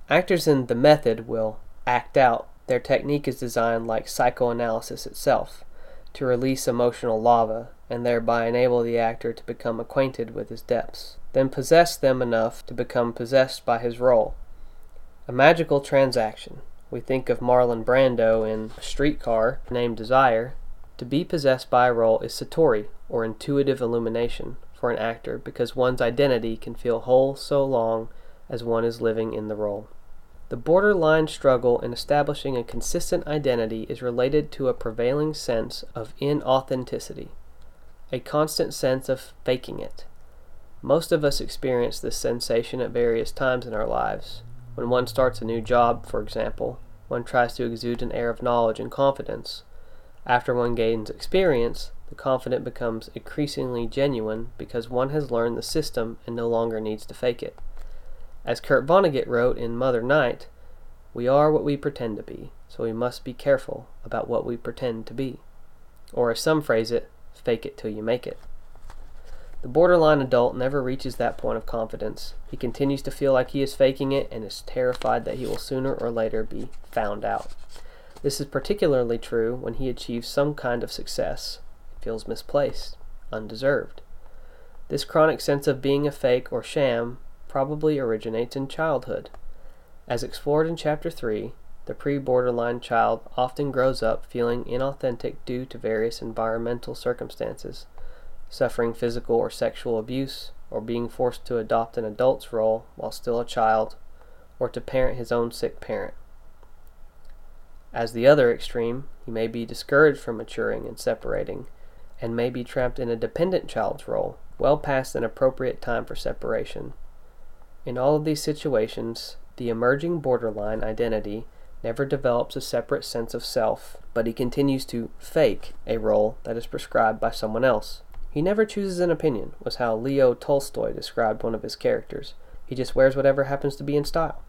Actors in the method will act out. Their technique is designed like psychoanalysis itself, to release emotional lava and thereby enable the actor to become acquainted with his depths, then possess them enough to become possessed by his role. A magical transaction. We think of Marlon Brando in a streetcar named Desire. To be possessed by a role is satori, or intuitive illumination, for an actor because one's identity can feel whole so long as one is living in the role. The borderline struggle in establishing a consistent identity is related to a prevailing sense of inauthenticity, a constant sense of faking it. Most of us experience this sensation at various times in our lives. When one starts a new job, for example, one tries to exude an air of knowledge and confidence. After one gains experience, the confidence becomes increasingly genuine because one has learned the system and no longer needs to fake it. As Kurt Vonnegut wrote in Mother Night, we are what we pretend to be, so we must be careful about what we pretend to be. Or as some phrase it, fake it till you make it. The borderline adult never reaches that point of confidence. He continues to feel like he is faking it and is terrified that he will sooner or later be found out. This is particularly true when he achieves some kind of success. It feels misplaced, undeserved. This chronic sense of being a fake or sham probably originates in childhood. As explored in Chapter 3, the pre borderline child often grows up feeling inauthentic due to various environmental circumstances, suffering physical or sexual abuse, or being forced to adopt an adult's role while still a child, or to parent his own sick parent. As the other extreme, he may be discouraged from maturing and separating, and may be trapped in a dependent child's role, well past an appropriate time for separation. In all of these situations, the emerging borderline identity never develops a separate sense of self, but he continues to fake a role that is prescribed by someone else. He never chooses an opinion, was how Leo Tolstoy described one of his characters. He just wears whatever happens to be in style.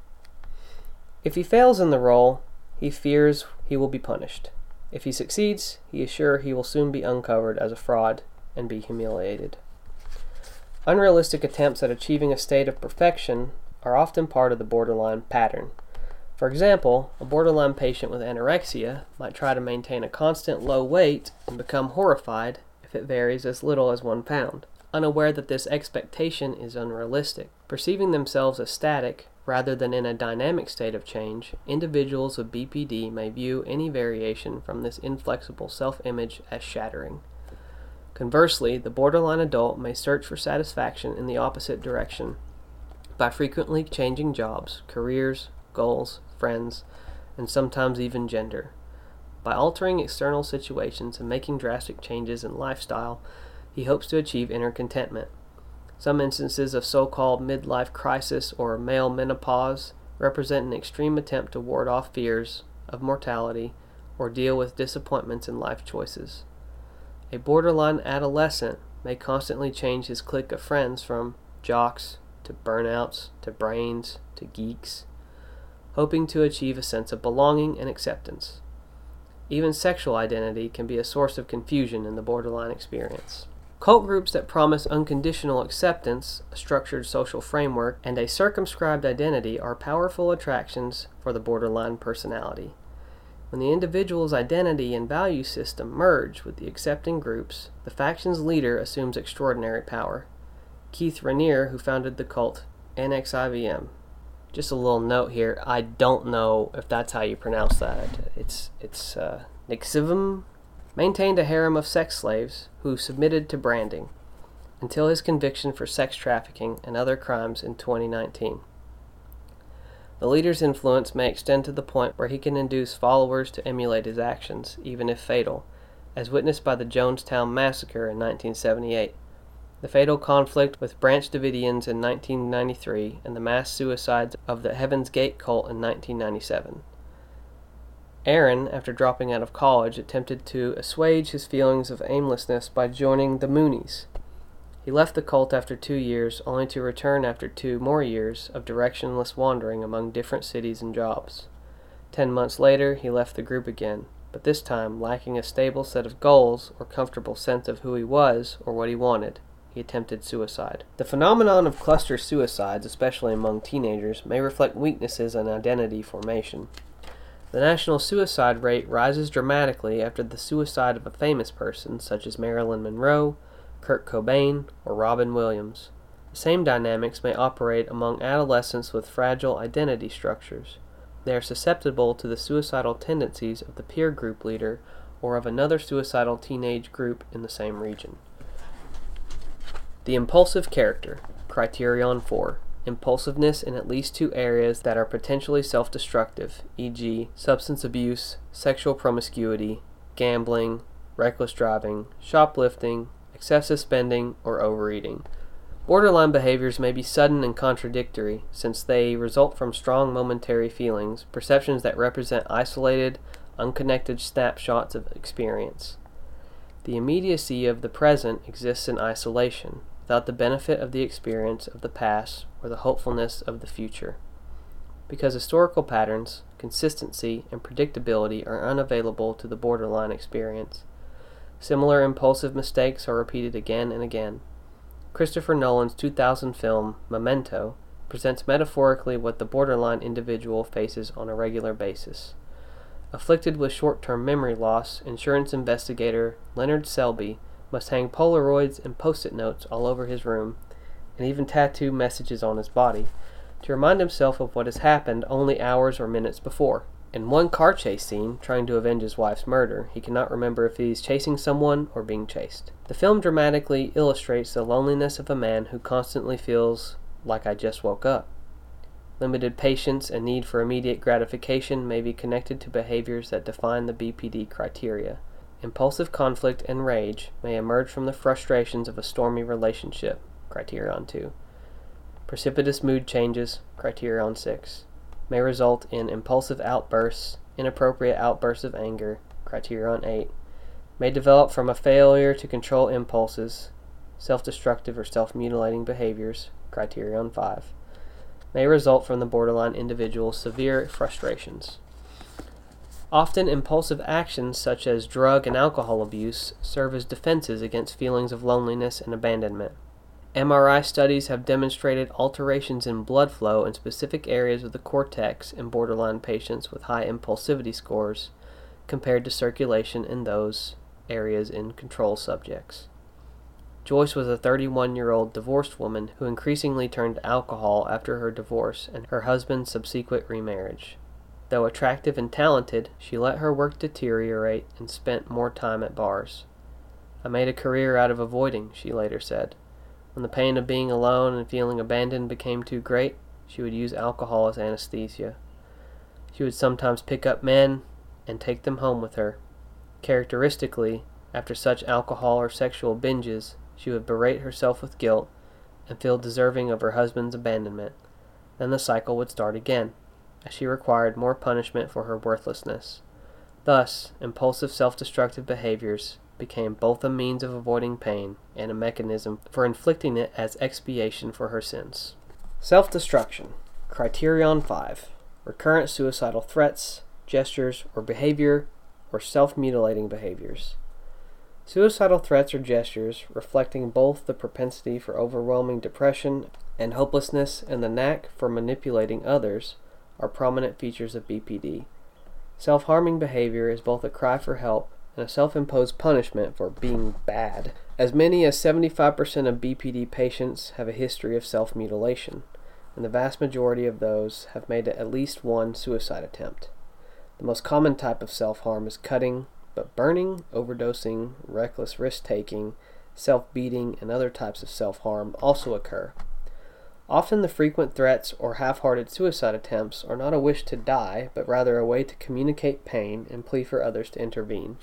If he fails in the role, he fears he will be punished. If he succeeds, he is sure he will soon be uncovered as a fraud and be humiliated. Unrealistic attempts at achieving a state of perfection are often part of the borderline pattern. For example, a borderline patient with anorexia might try to maintain a constant low weight and become horrified it varies as little as one pound, unaware that this expectation is unrealistic. Perceiving themselves as static, rather than in a dynamic state of change, individuals with BPD may view any variation from this inflexible self image as shattering. Conversely, the borderline adult may search for satisfaction in the opposite direction by frequently changing jobs, careers, goals, friends, and sometimes even gender. By altering external situations and making drastic changes in lifestyle, he hopes to achieve inner contentment. Some instances of so called midlife crisis or male menopause represent an extreme attempt to ward off fears of mortality or deal with disappointments in life choices. A borderline adolescent may constantly change his clique of friends from jocks to burnouts to brains to geeks, hoping to achieve a sense of belonging and acceptance. Even sexual identity can be a source of confusion in the borderline experience. Cult groups that promise unconditional acceptance, a structured social framework, and a circumscribed identity are powerful attractions for the borderline personality. When the individual's identity and value system merge with the accepting groups, the faction's leader assumes extraordinary power. Keith Raniere, who founded the cult NXIVM. Just a little note here. I don't know if that's how you pronounce that. It's it's uh, Nixivum maintained a harem of sex slaves who submitted to branding until his conviction for sex trafficking and other crimes in 2019. The leader's influence may extend to the point where he can induce followers to emulate his actions, even if fatal, as witnessed by the Jonestown Massacre in 1978 the fatal conflict with Branch Davidians in 1993, and the mass suicides of the Heaven's Gate cult in 1997. Aaron, after dropping out of college, attempted to assuage his feelings of aimlessness by joining the Moonies. He left the cult after two years, only to return after two more years of directionless wandering among different cities and jobs. Ten months later, he left the group again, but this time lacking a stable set of goals or comfortable sense of who he was or what he wanted he attempted suicide. The phenomenon of cluster suicides, especially among teenagers, may reflect weaknesses in identity formation. The national suicide rate rises dramatically after the suicide of a famous person, such as Marilyn Monroe, Kurt Cobain, or Robin Williams. The same dynamics may operate among adolescents with fragile identity structures. They are susceptible to the suicidal tendencies of the peer group leader or of another suicidal teenage group in the same region. The impulsive character. Criterion 4. Impulsiveness in at least two areas that are potentially self destructive, e.g., substance abuse, sexual promiscuity, gambling, reckless driving, shoplifting, excessive spending, or overeating. Borderline behaviors may be sudden and contradictory, since they result from strong momentary feelings, perceptions that represent isolated, unconnected snapshots of experience. The immediacy of the present exists in isolation, without the benefit of the experience of the past or the hopefulness of the future. Because historical patterns, consistency, and predictability are unavailable to the borderline experience. Similar impulsive mistakes are repeated again and again. Christopher Nolan's 2000 film, Memento, presents metaphorically what the borderline individual faces on a regular basis. Afflicted with short term memory loss, insurance investigator Leonard Shelby must hang Polaroids and post it notes all over his room, and even tattoo messages on his body, to remind himself of what has happened only hours or minutes before. In one car chase scene, trying to avenge his wife's murder, he cannot remember if he is chasing someone or being chased. The film dramatically illustrates the loneliness of a man who constantly feels like I just woke up. Limited patience and need for immediate gratification may be connected to behaviors that define the BPD criteria. Impulsive conflict and rage may emerge from the frustrations of a stormy relationship, criterion 2. Precipitous mood changes, criterion 6, may result in impulsive outbursts, inappropriate outbursts of anger, criterion 8, may develop from a failure to control impulses, self destructive or self mutilating behaviors, criterion 5, may result from the borderline individual's severe frustrations. Often, impulsive actions such as drug and alcohol abuse serve as defenses against feelings of loneliness and abandonment. MRI studies have demonstrated alterations in blood flow in specific areas of the cortex in borderline patients with high impulsivity scores compared to circulation in those areas in control subjects. Joyce was a 31 year old divorced woman who increasingly turned to alcohol after her divorce and her husband's subsequent remarriage. Though attractive and talented, she let her work deteriorate and spent more time at bars. I made a career out of avoiding, she later said. When the pain of being alone and feeling abandoned became too great, she would use alcohol as anesthesia. She would sometimes pick up men and take them home with her. Characteristically, after such alcohol or sexual binges, she would berate herself with guilt and feel deserving of her husband's abandonment. Then the cycle would start again, as she required more punishment for her worthlessness. Thus, impulsive self destructive behaviors became both a means of avoiding pain and a mechanism for inflicting it as expiation for her sins. Self destruction. Criterion 5 Recurrent suicidal threats, gestures, or behavior, or self mutilating behaviors. Suicidal threats or gestures, reflecting both the propensity for overwhelming depression and hopelessness and the knack for manipulating others, are prominent features of BPD. Self harming behavior is both a cry for help and a self imposed punishment for being bad. As many as 75% of BPD patients have a history of self mutilation, and the vast majority of those have made at least one suicide attempt. The most common type of self harm is cutting, but burning, overdosing, reckless risk taking, self beating, and other types of self harm also occur. Often the frequent threats or half hearted suicide attempts are not a wish to die, but rather a way to communicate pain and plea for others to intervene.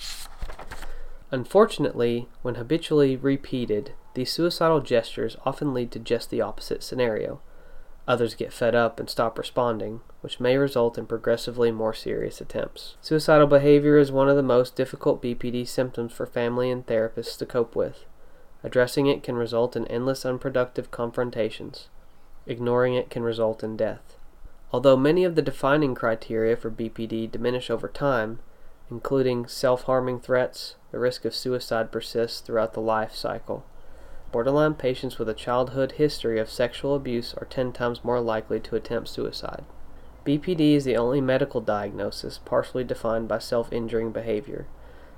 Unfortunately, when habitually repeated, these suicidal gestures often lead to just the opposite scenario. Others get fed up and stop responding, which may result in progressively more serious attempts. Suicidal behavior is one of the most difficult BPD symptoms for family and therapists to cope with. Addressing it can result in endless unproductive confrontations. Ignoring it can result in death. Although many of the defining criteria for BPD diminish over time, including self harming threats, the risk of suicide persists throughout the life cycle. Borderline patients with a childhood history of sexual abuse are 10 times more likely to attempt suicide. BPD is the only medical diagnosis partially defined by self injuring behavior.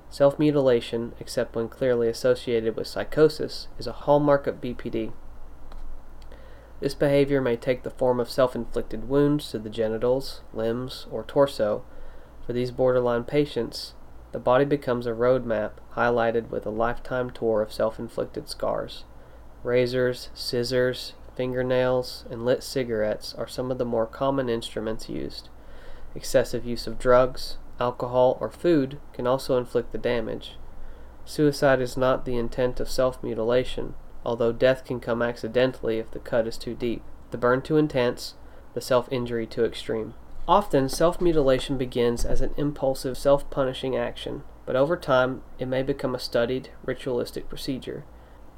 Self mutilation, except when clearly associated with psychosis, is a hallmark of BPD. This behavior may take the form of self inflicted wounds to the genitals, limbs, or torso. For these borderline patients, the body becomes a road map highlighted with a lifetime tour of self inflicted scars. Razors, scissors, fingernails, and lit cigarettes are some of the more common instruments used. Excessive use of drugs, alcohol, or food can also inflict the damage. Suicide is not the intent of self mutilation, although death can come accidentally if the cut is too deep, the burn too intense, the self injury too extreme. Often, self mutilation begins as an impulsive, self punishing action, but over time it may become a studied, ritualistic procedure.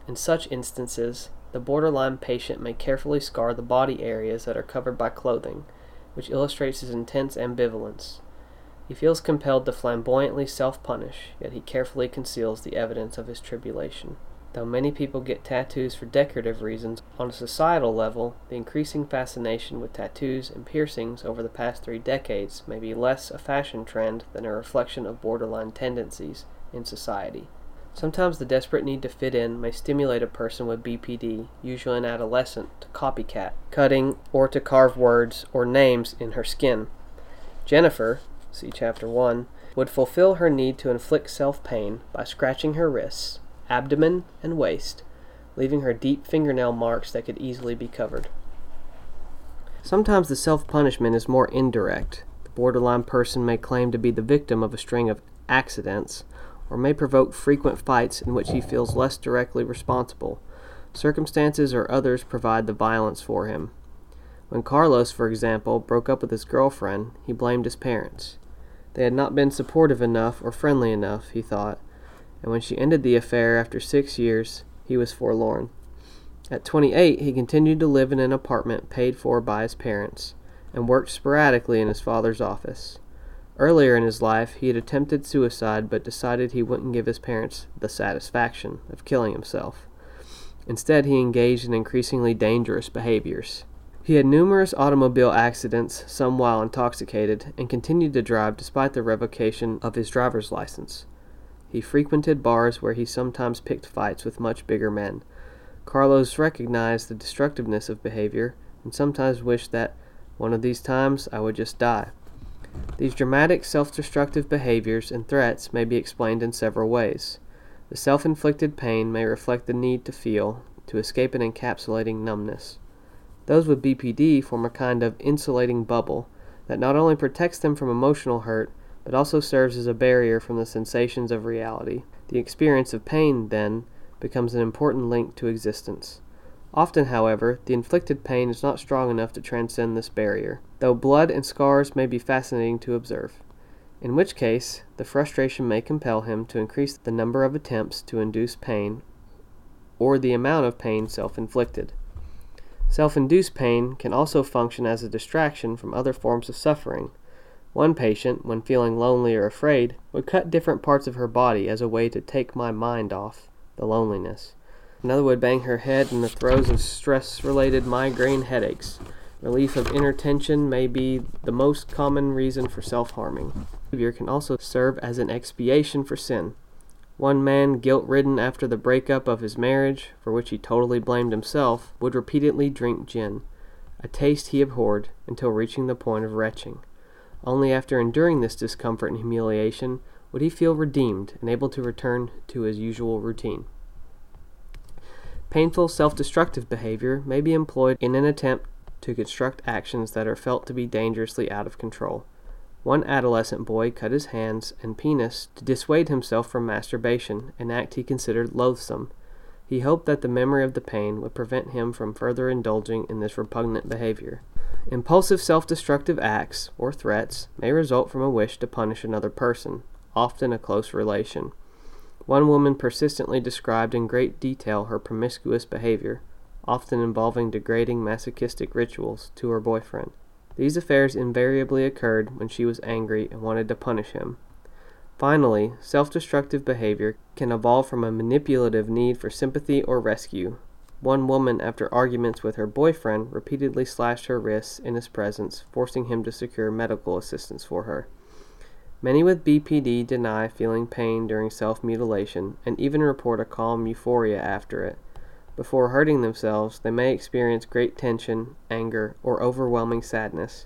In such instances, the borderline patient may carefully scar the body areas that are covered by clothing, which illustrates his intense ambivalence. He feels compelled to flamboyantly self punish, yet he carefully conceals the evidence of his tribulation. Though many people get tattoos for decorative reasons, on a societal level, the increasing fascination with tattoos and piercings over the past three decades may be less a fashion trend than a reflection of borderline tendencies in society. Sometimes the desperate need to fit in may stimulate a person with BPD, usually an adolescent, to copycat, cutting, or to carve words or names in her skin. Jennifer, see chapter 1, would fulfill her need to inflict self pain by scratching her wrists abdomen, and waist, leaving her deep fingernail marks that could easily be covered. Sometimes the self punishment is more indirect. The borderline person may claim to be the victim of a string of accidents, or may provoke frequent fights in which he feels less directly responsible. Circumstances or others provide the violence for him. When Carlos, for example, broke up with his girlfriend, he blamed his parents. They had not been supportive enough or friendly enough, he thought, and when she ended the affair after six years, he was forlorn. At 28, he continued to live in an apartment paid for by his parents and worked sporadically in his father's office. Earlier in his life, he had attempted suicide but decided he wouldn't give his parents the satisfaction of killing himself. Instead, he engaged in increasingly dangerous behaviors. He had numerous automobile accidents, some while intoxicated, and continued to drive despite the revocation of his driver's license. He frequented bars where he sometimes picked fights with much bigger men. Carlos recognized the destructiveness of behavior and sometimes wished that one of these times I would just die. These dramatic self destructive behaviors and threats may be explained in several ways. The self inflicted pain may reflect the need to feel, to escape an encapsulating numbness. Those with BPD form a kind of insulating bubble that not only protects them from emotional hurt, but also serves as a barrier from the sensations of reality. The experience of pain, then, becomes an important link to existence. Often, however, the inflicted pain is not strong enough to transcend this barrier, though blood and scars may be fascinating to observe. In which case, the frustration may compel him to increase the number of attempts to induce pain or the amount of pain self inflicted. Self induced pain can also function as a distraction from other forms of suffering. One patient, when feeling lonely or afraid, would cut different parts of her body as a way to take my mind off the loneliness. Another would bang her head in the throes of stress related migraine headaches. Relief of inner tension may be the most common reason for self harming. Behavior can also serve as an expiation for sin. One man, guilt ridden after the breakup of his marriage, for which he totally blamed himself, would repeatedly drink gin, a taste he abhorred, until reaching the point of retching. Only after enduring this discomfort and humiliation would he feel redeemed and able to return to his usual routine. Painful self destructive behavior may be employed in an attempt to construct actions that are felt to be dangerously out of control. One adolescent boy cut his hands and penis to dissuade himself from masturbation, an act he considered loathsome. He hoped that the memory of the pain would prevent him from further indulging in this repugnant behavior. Impulsive self destructive acts, or threats, may result from a wish to punish another person, often a close relation. One woman persistently described in great detail her promiscuous behavior, often involving degrading masochistic rituals, to her boyfriend. These affairs invariably occurred when she was angry and wanted to punish him. Finally, self destructive behavior can evolve from a manipulative need for sympathy or rescue. One woman, after arguments with her boyfriend, repeatedly slashed her wrists in his presence, forcing him to secure medical assistance for her. Many with BPD deny feeling pain during self mutilation and even report a calm euphoria after it. Before hurting themselves, they may experience great tension, anger, or overwhelming sadness.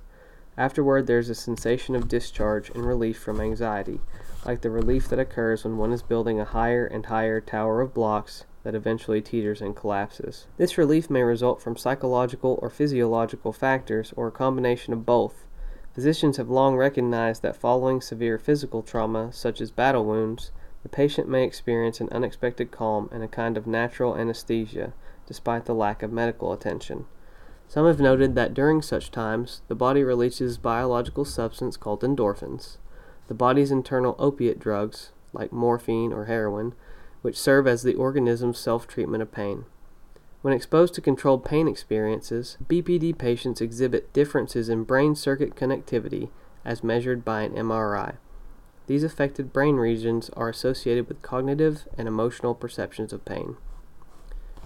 Afterward, there is a sensation of discharge and relief from anxiety, like the relief that occurs when one is building a higher and higher tower of blocks that eventually teeters and collapses. This relief may result from psychological or physiological factors or a combination of both. Physicians have long recognized that following severe physical trauma, such as battle wounds, the patient may experience an unexpected calm and a kind of natural anesthesia, despite the lack of medical attention. Some have noted that during such times, the body releases biological substance called endorphins, the body's internal opiate drugs, like morphine or heroin, which serve as the organism's self treatment of pain. When exposed to controlled pain experiences, BPD patients exhibit differences in brain circuit connectivity as measured by an MRI. These affected brain regions are associated with cognitive and emotional perceptions of pain.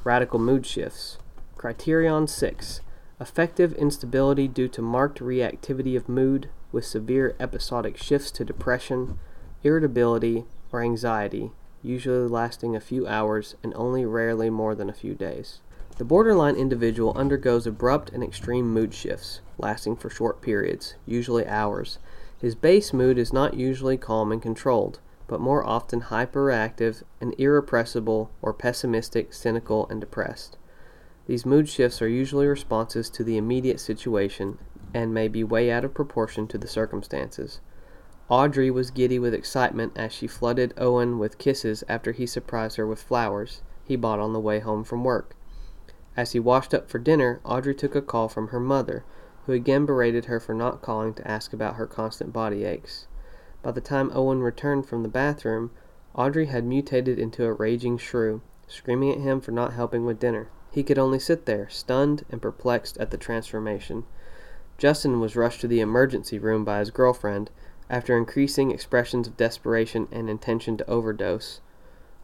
Radical mood shifts. Criterion 6 Affective instability due to marked reactivity of mood with severe episodic shifts to depression, irritability, or anxiety usually lasting a few hours and only rarely more than a few days. The borderline individual undergoes abrupt and extreme mood shifts, lasting for short periods, usually hours. His base mood is not usually calm and controlled, but more often hyperactive and irrepressible or pessimistic, cynical, and depressed. These mood shifts are usually responses to the immediate situation and may be way out of proportion to the circumstances. Audrey was giddy with excitement as she flooded Owen with kisses after he surprised her with flowers he bought on the way home from work. As he washed up for dinner, Audrey took a call from her mother, who again berated her for not calling to ask about her constant body aches. By the time Owen returned from the bathroom, Audrey had mutated into a raging shrew, screaming at him for not helping with dinner. He could only sit there, stunned and perplexed at the transformation. Justin was rushed to the emergency room by his girlfriend, after increasing expressions of desperation and intention to overdose.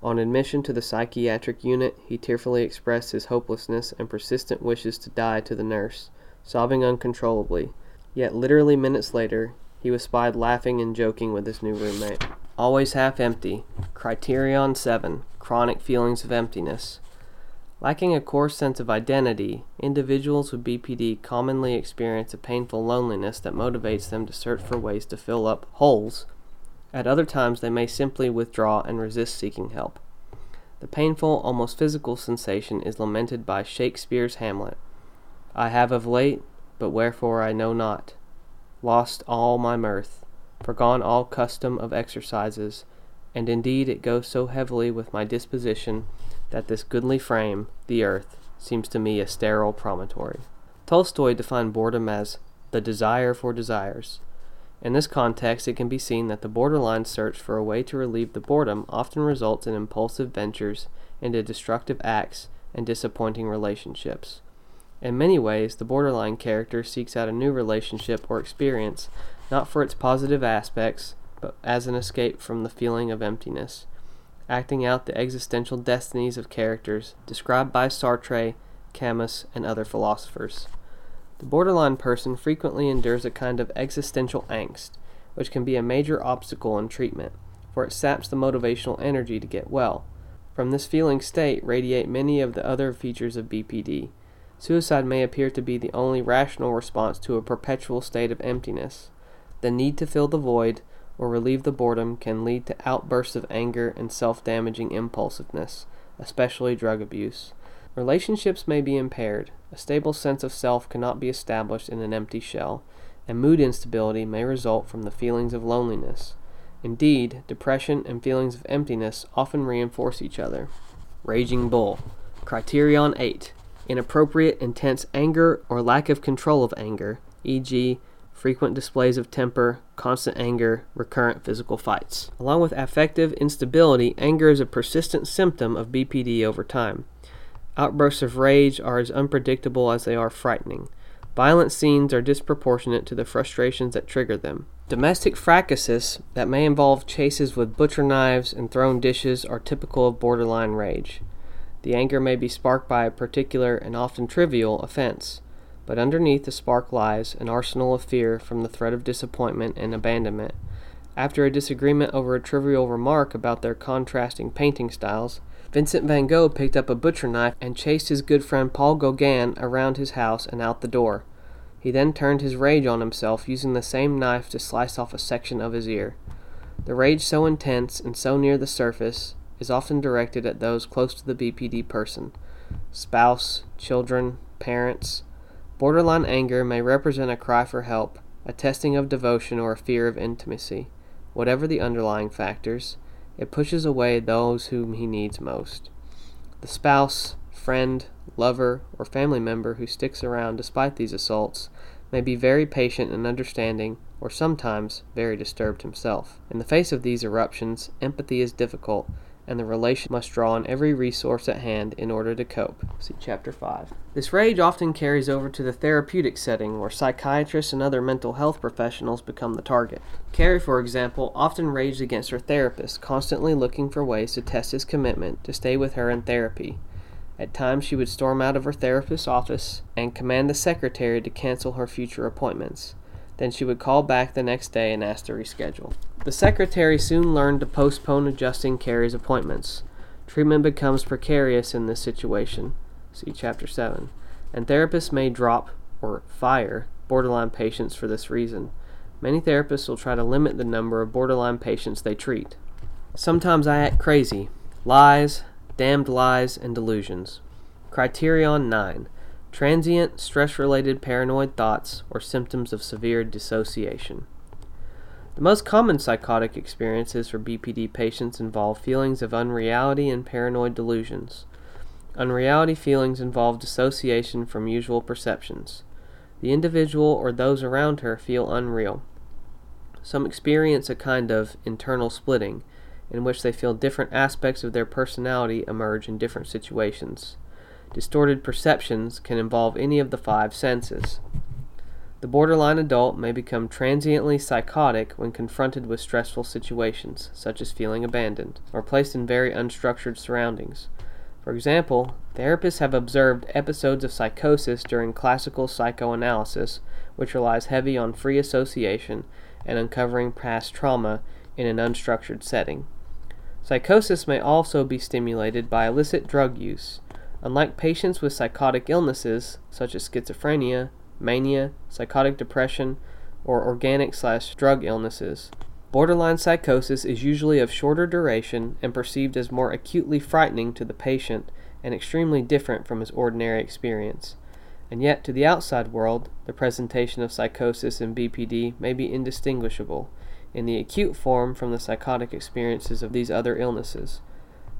On admission to the psychiatric unit, he tearfully expressed his hopelessness and persistent wishes to die to the nurse, sobbing uncontrollably. Yet, literally minutes later, he was spied laughing and joking with his new roommate. always half empty. Criterion 7 Chronic feelings of emptiness. Lacking a core sense of identity, individuals with BPD commonly experience a painful loneliness that motivates them to search for ways to fill up holes. At other times, they may simply withdraw and resist seeking help. The painful, almost physical sensation is lamented by Shakespeare's Hamlet. I have of late, but wherefore I know not, lost all my mirth, forgone all custom of exercises, and indeed it goes so heavily with my disposition that this goodly frame, the earth, seems to me a sterile promontory. Tolstoy defined boredom as the desire for desires. In this context, it can be seen that the borderline search for a way to relieve the boredom often results in impulsive ventures into destructive acts and disappointing relationships. In many ways, the borderline character seeks out a new relationship or experience not for its positive aspects, but as an escape from the feeling of emptiness acting out the existential destinies of characters described by Sartre, Camus, and other philosophers. The borderline person frequently endures a kind of existential angst, which can be a major obstacle in treatment, for it saps the motivational energy to get well. From this feeling state radiate many of the other features of BPD. Suicide may appear to be the only rational response to a perpetual state of emptiness. The need to fill the void, or relieve the boredom can lead to outbursts of anger and self damaging impulsiveness, especially drug abuse. Relationships may be impaired, a stable sense of self cannot be established in an empty shell, and mood instability may result from the feelings of loneliness. Indeed, depression and feelings of emptiness often reinforce each other. Raging Bull. Criterion 8. Inappropriate, intense anger or lack of control of anger, e.g., frequent displays of temper, constant anger, recurrent physical fights. Along with affective instability, anger is a persistent symptom of BPD over time. Outbursts of rage are as unpredictable as they are frightening. Violent scenes are disproportionate to the frustrations that trigger them. Domestic fracases that may involve chases with butcher knives and thrown dishes are typical of borderline rage. The anger may be sparked by a particular and often trivial offense but underneath the spark lies an arsenal of fear from the threat of disappointment and abandonment. After a disagreement over a trivial remark about their contrasting painting styles, Vincent van Gogh picked up a butcher knife and chased his good friend Paul Gauguin around his house and out the door. He then turned his rage on himself, using the same knife to slice off a section of his ear. The rage, so intense and so near the surface, is often directed at those close to the BPD person spouse, children, parents, Borderline anger may represent a cry for help, a testing of devotion, or a fear of intimacy. Whatever the underlying factors, it pushes away those whom he needs most. The spouse, friend, lover, or family member who sticks around despite these assaults may be very patient and understanding, or sometimes very disturbed himself. In the face of these eruptions, empathy is difficult and the relation must draw on every resource at hand in order to cope. See Chapter 5. This rage often carries over to the therapeutic setting, where psychiatrists and other mental health professionals become the target. Carrie, for example, often raged against her therapist, constantly looking for ways to test his commitment to stay with her in therapy. At times, she would storm out of her therapist's office and command the secretary to cancel her future appointments. Then she would call back the next day and ask to reschedule. The secretary soon learned to postpone adjusting Carrie's appointments. Treatment becomes precarious in this situation. See Chapter 7. And therapists may drop or fire borderline patients for this reason. Many therapists will try to limit the number of borderline patients they treat. Sometimes I act crazy. Lies, damned lies, and delusions. Criterion 9 transient, stress related paranoid thoughts, or symptoms of severe dissociation. The most common psychotic experiences for BPD patients involve feelings of unreality and paranoid delusions. Unreality feelings involve dissociation from usual perceptions. The individual or those around her feel unreal. Some experience a kind of internal splitting, in which they feel different aspects of their personality emerge in different situations. Distorted perceptions can involve any of the five senses. The borderline adult may become transiently psychotic when confronted with stressful situations, such as feeling abandoned, or placed in very unstructured surroundings. For example, therapists have observed episodes of psychosis during classical psychoanalysis, which relies heavy on free association and uncovering past trauma in an unstructured setting. Psychosis may also be stimulated by illicit drug use. Unlike patients with psychotic illnesses, such as schizophrenia, mania, psychotic depression, or organic slash drug illnesses, borderline psychosis is usually of shorter duration and perceived as more acutely frightening to the patient and extremely different from his ordinary experience. And yet, to the outside world, the presentation of psychosis and BPD may be indistinguishable in the acute form from the psychotic experiences of these other illnesses.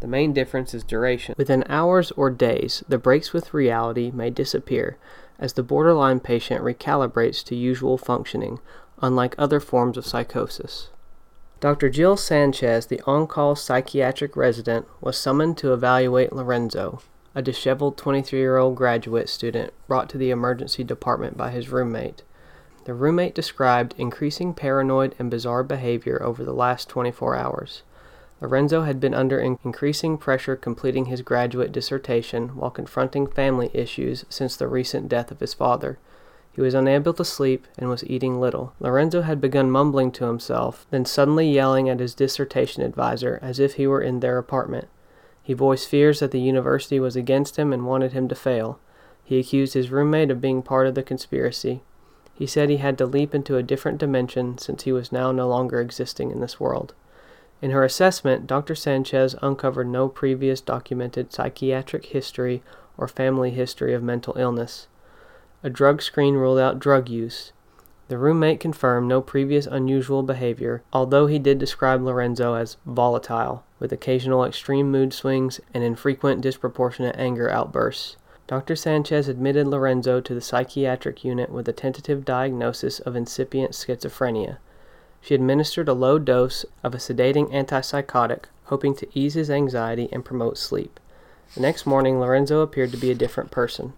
The main difference is duration. Within hours or days, the breaks with reality may disappear as the borderline patient recalibrates to usual functioning, unlike other forms of psychosis. Dr. Jill Sanchez, the on call psychiatric resident, was summoned to evaluate Lorenzo, a disheveled 23 year old graduate student brought to the emergency department by his roommate. The roommate described increasing paranoid and bizarre behavior over the last 24 hours. Lorenzo had been under increasing pressure completing his graduate dissertation while confronting family issues since the recent death of his father. He was unable to sleep and was eating little. Lorenzo had begun mumbling to himself, then suddenly yelling at his dissertation advisor as if he were in their apartment. He voiced fears that the university was against him and wanted him to fail. He accused his roommate of being part of the conspiracy. He said he had to leap into a different dimension since he was now no longer existing in this world. In her assessment, Dr. Sanchez uncovered no previous documented psychiatric history or family history of mental illness. A drug screen ruled out drug use. The roommate confirmed no previous unusual behavior, although he did describe Lorenzo as volatile, with occasional extreme mood swings and infrequent disproportionate anger outbursts. Dr. Sanchez admitted Lorenzo to the psychiatric unit with a tentative diagnosis of incipient schizophrenia. She administered a low dose of a sedating antipsychotic, hoping to ease his anxiety and promote sleep. The next morning, Lorenzo appeared to be a different person.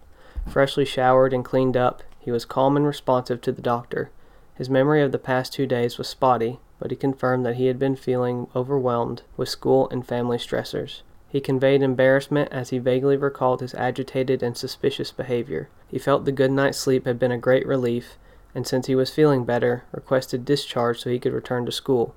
Freshly showered and cleaned up, he was calm and responsive to the doctor. His memory of the past two days was spotty, but he confirmed that he had been feeling overwhelmed with school and family stressors. He conveyed embarrassment as he vaguely recalled his agitated and suspicious behavior. He felt the good night's sleep had been a great relief, and since he was feeling better, requested discharge so he could return to school.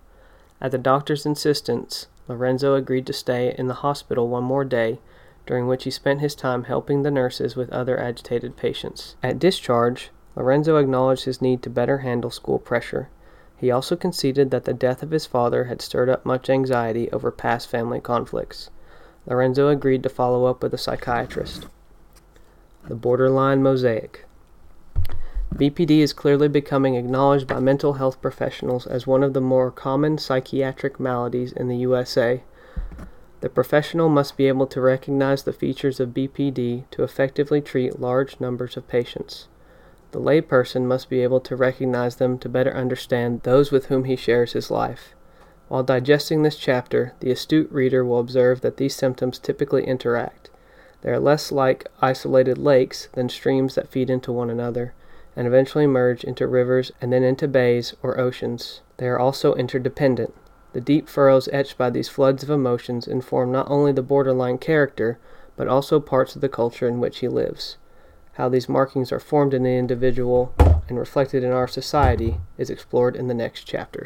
At the doctor's insistence, Lorenzo agreed to stay in the hospital one more day, during which he spent his time helping the nurses with other agitated patients. At discharge, Lorenzo acknowledged his need to better handle school pressure. He also conceded that the death of his father had stirred up much anxiety over past family conflicts. Lorenzo agreed to follow up with a psychiatrist. The borderline mosaic. BPD is clearly becoming acknowledged by mental health professionals as one of the more common psychiatric maladies in the USA. The professional must be able to recognize the features of BPD to effectively treat large numbers of patients. The layperson must be able to recognize them to better understand those with whom he shares his life. While digesting this chapter, the astute reader will observe that these symptoms typically interact. They are less like isolated lakes than streams that feed into one another and eventually merge into rivers and then into bays or oceans. They are also interdependent. The deep furrows etched by these floods of emotions inform not only the borderline character, but also parts of the culture in which he lives. How these markings are formed in the individual and reflected in our society is explored in the next chapters.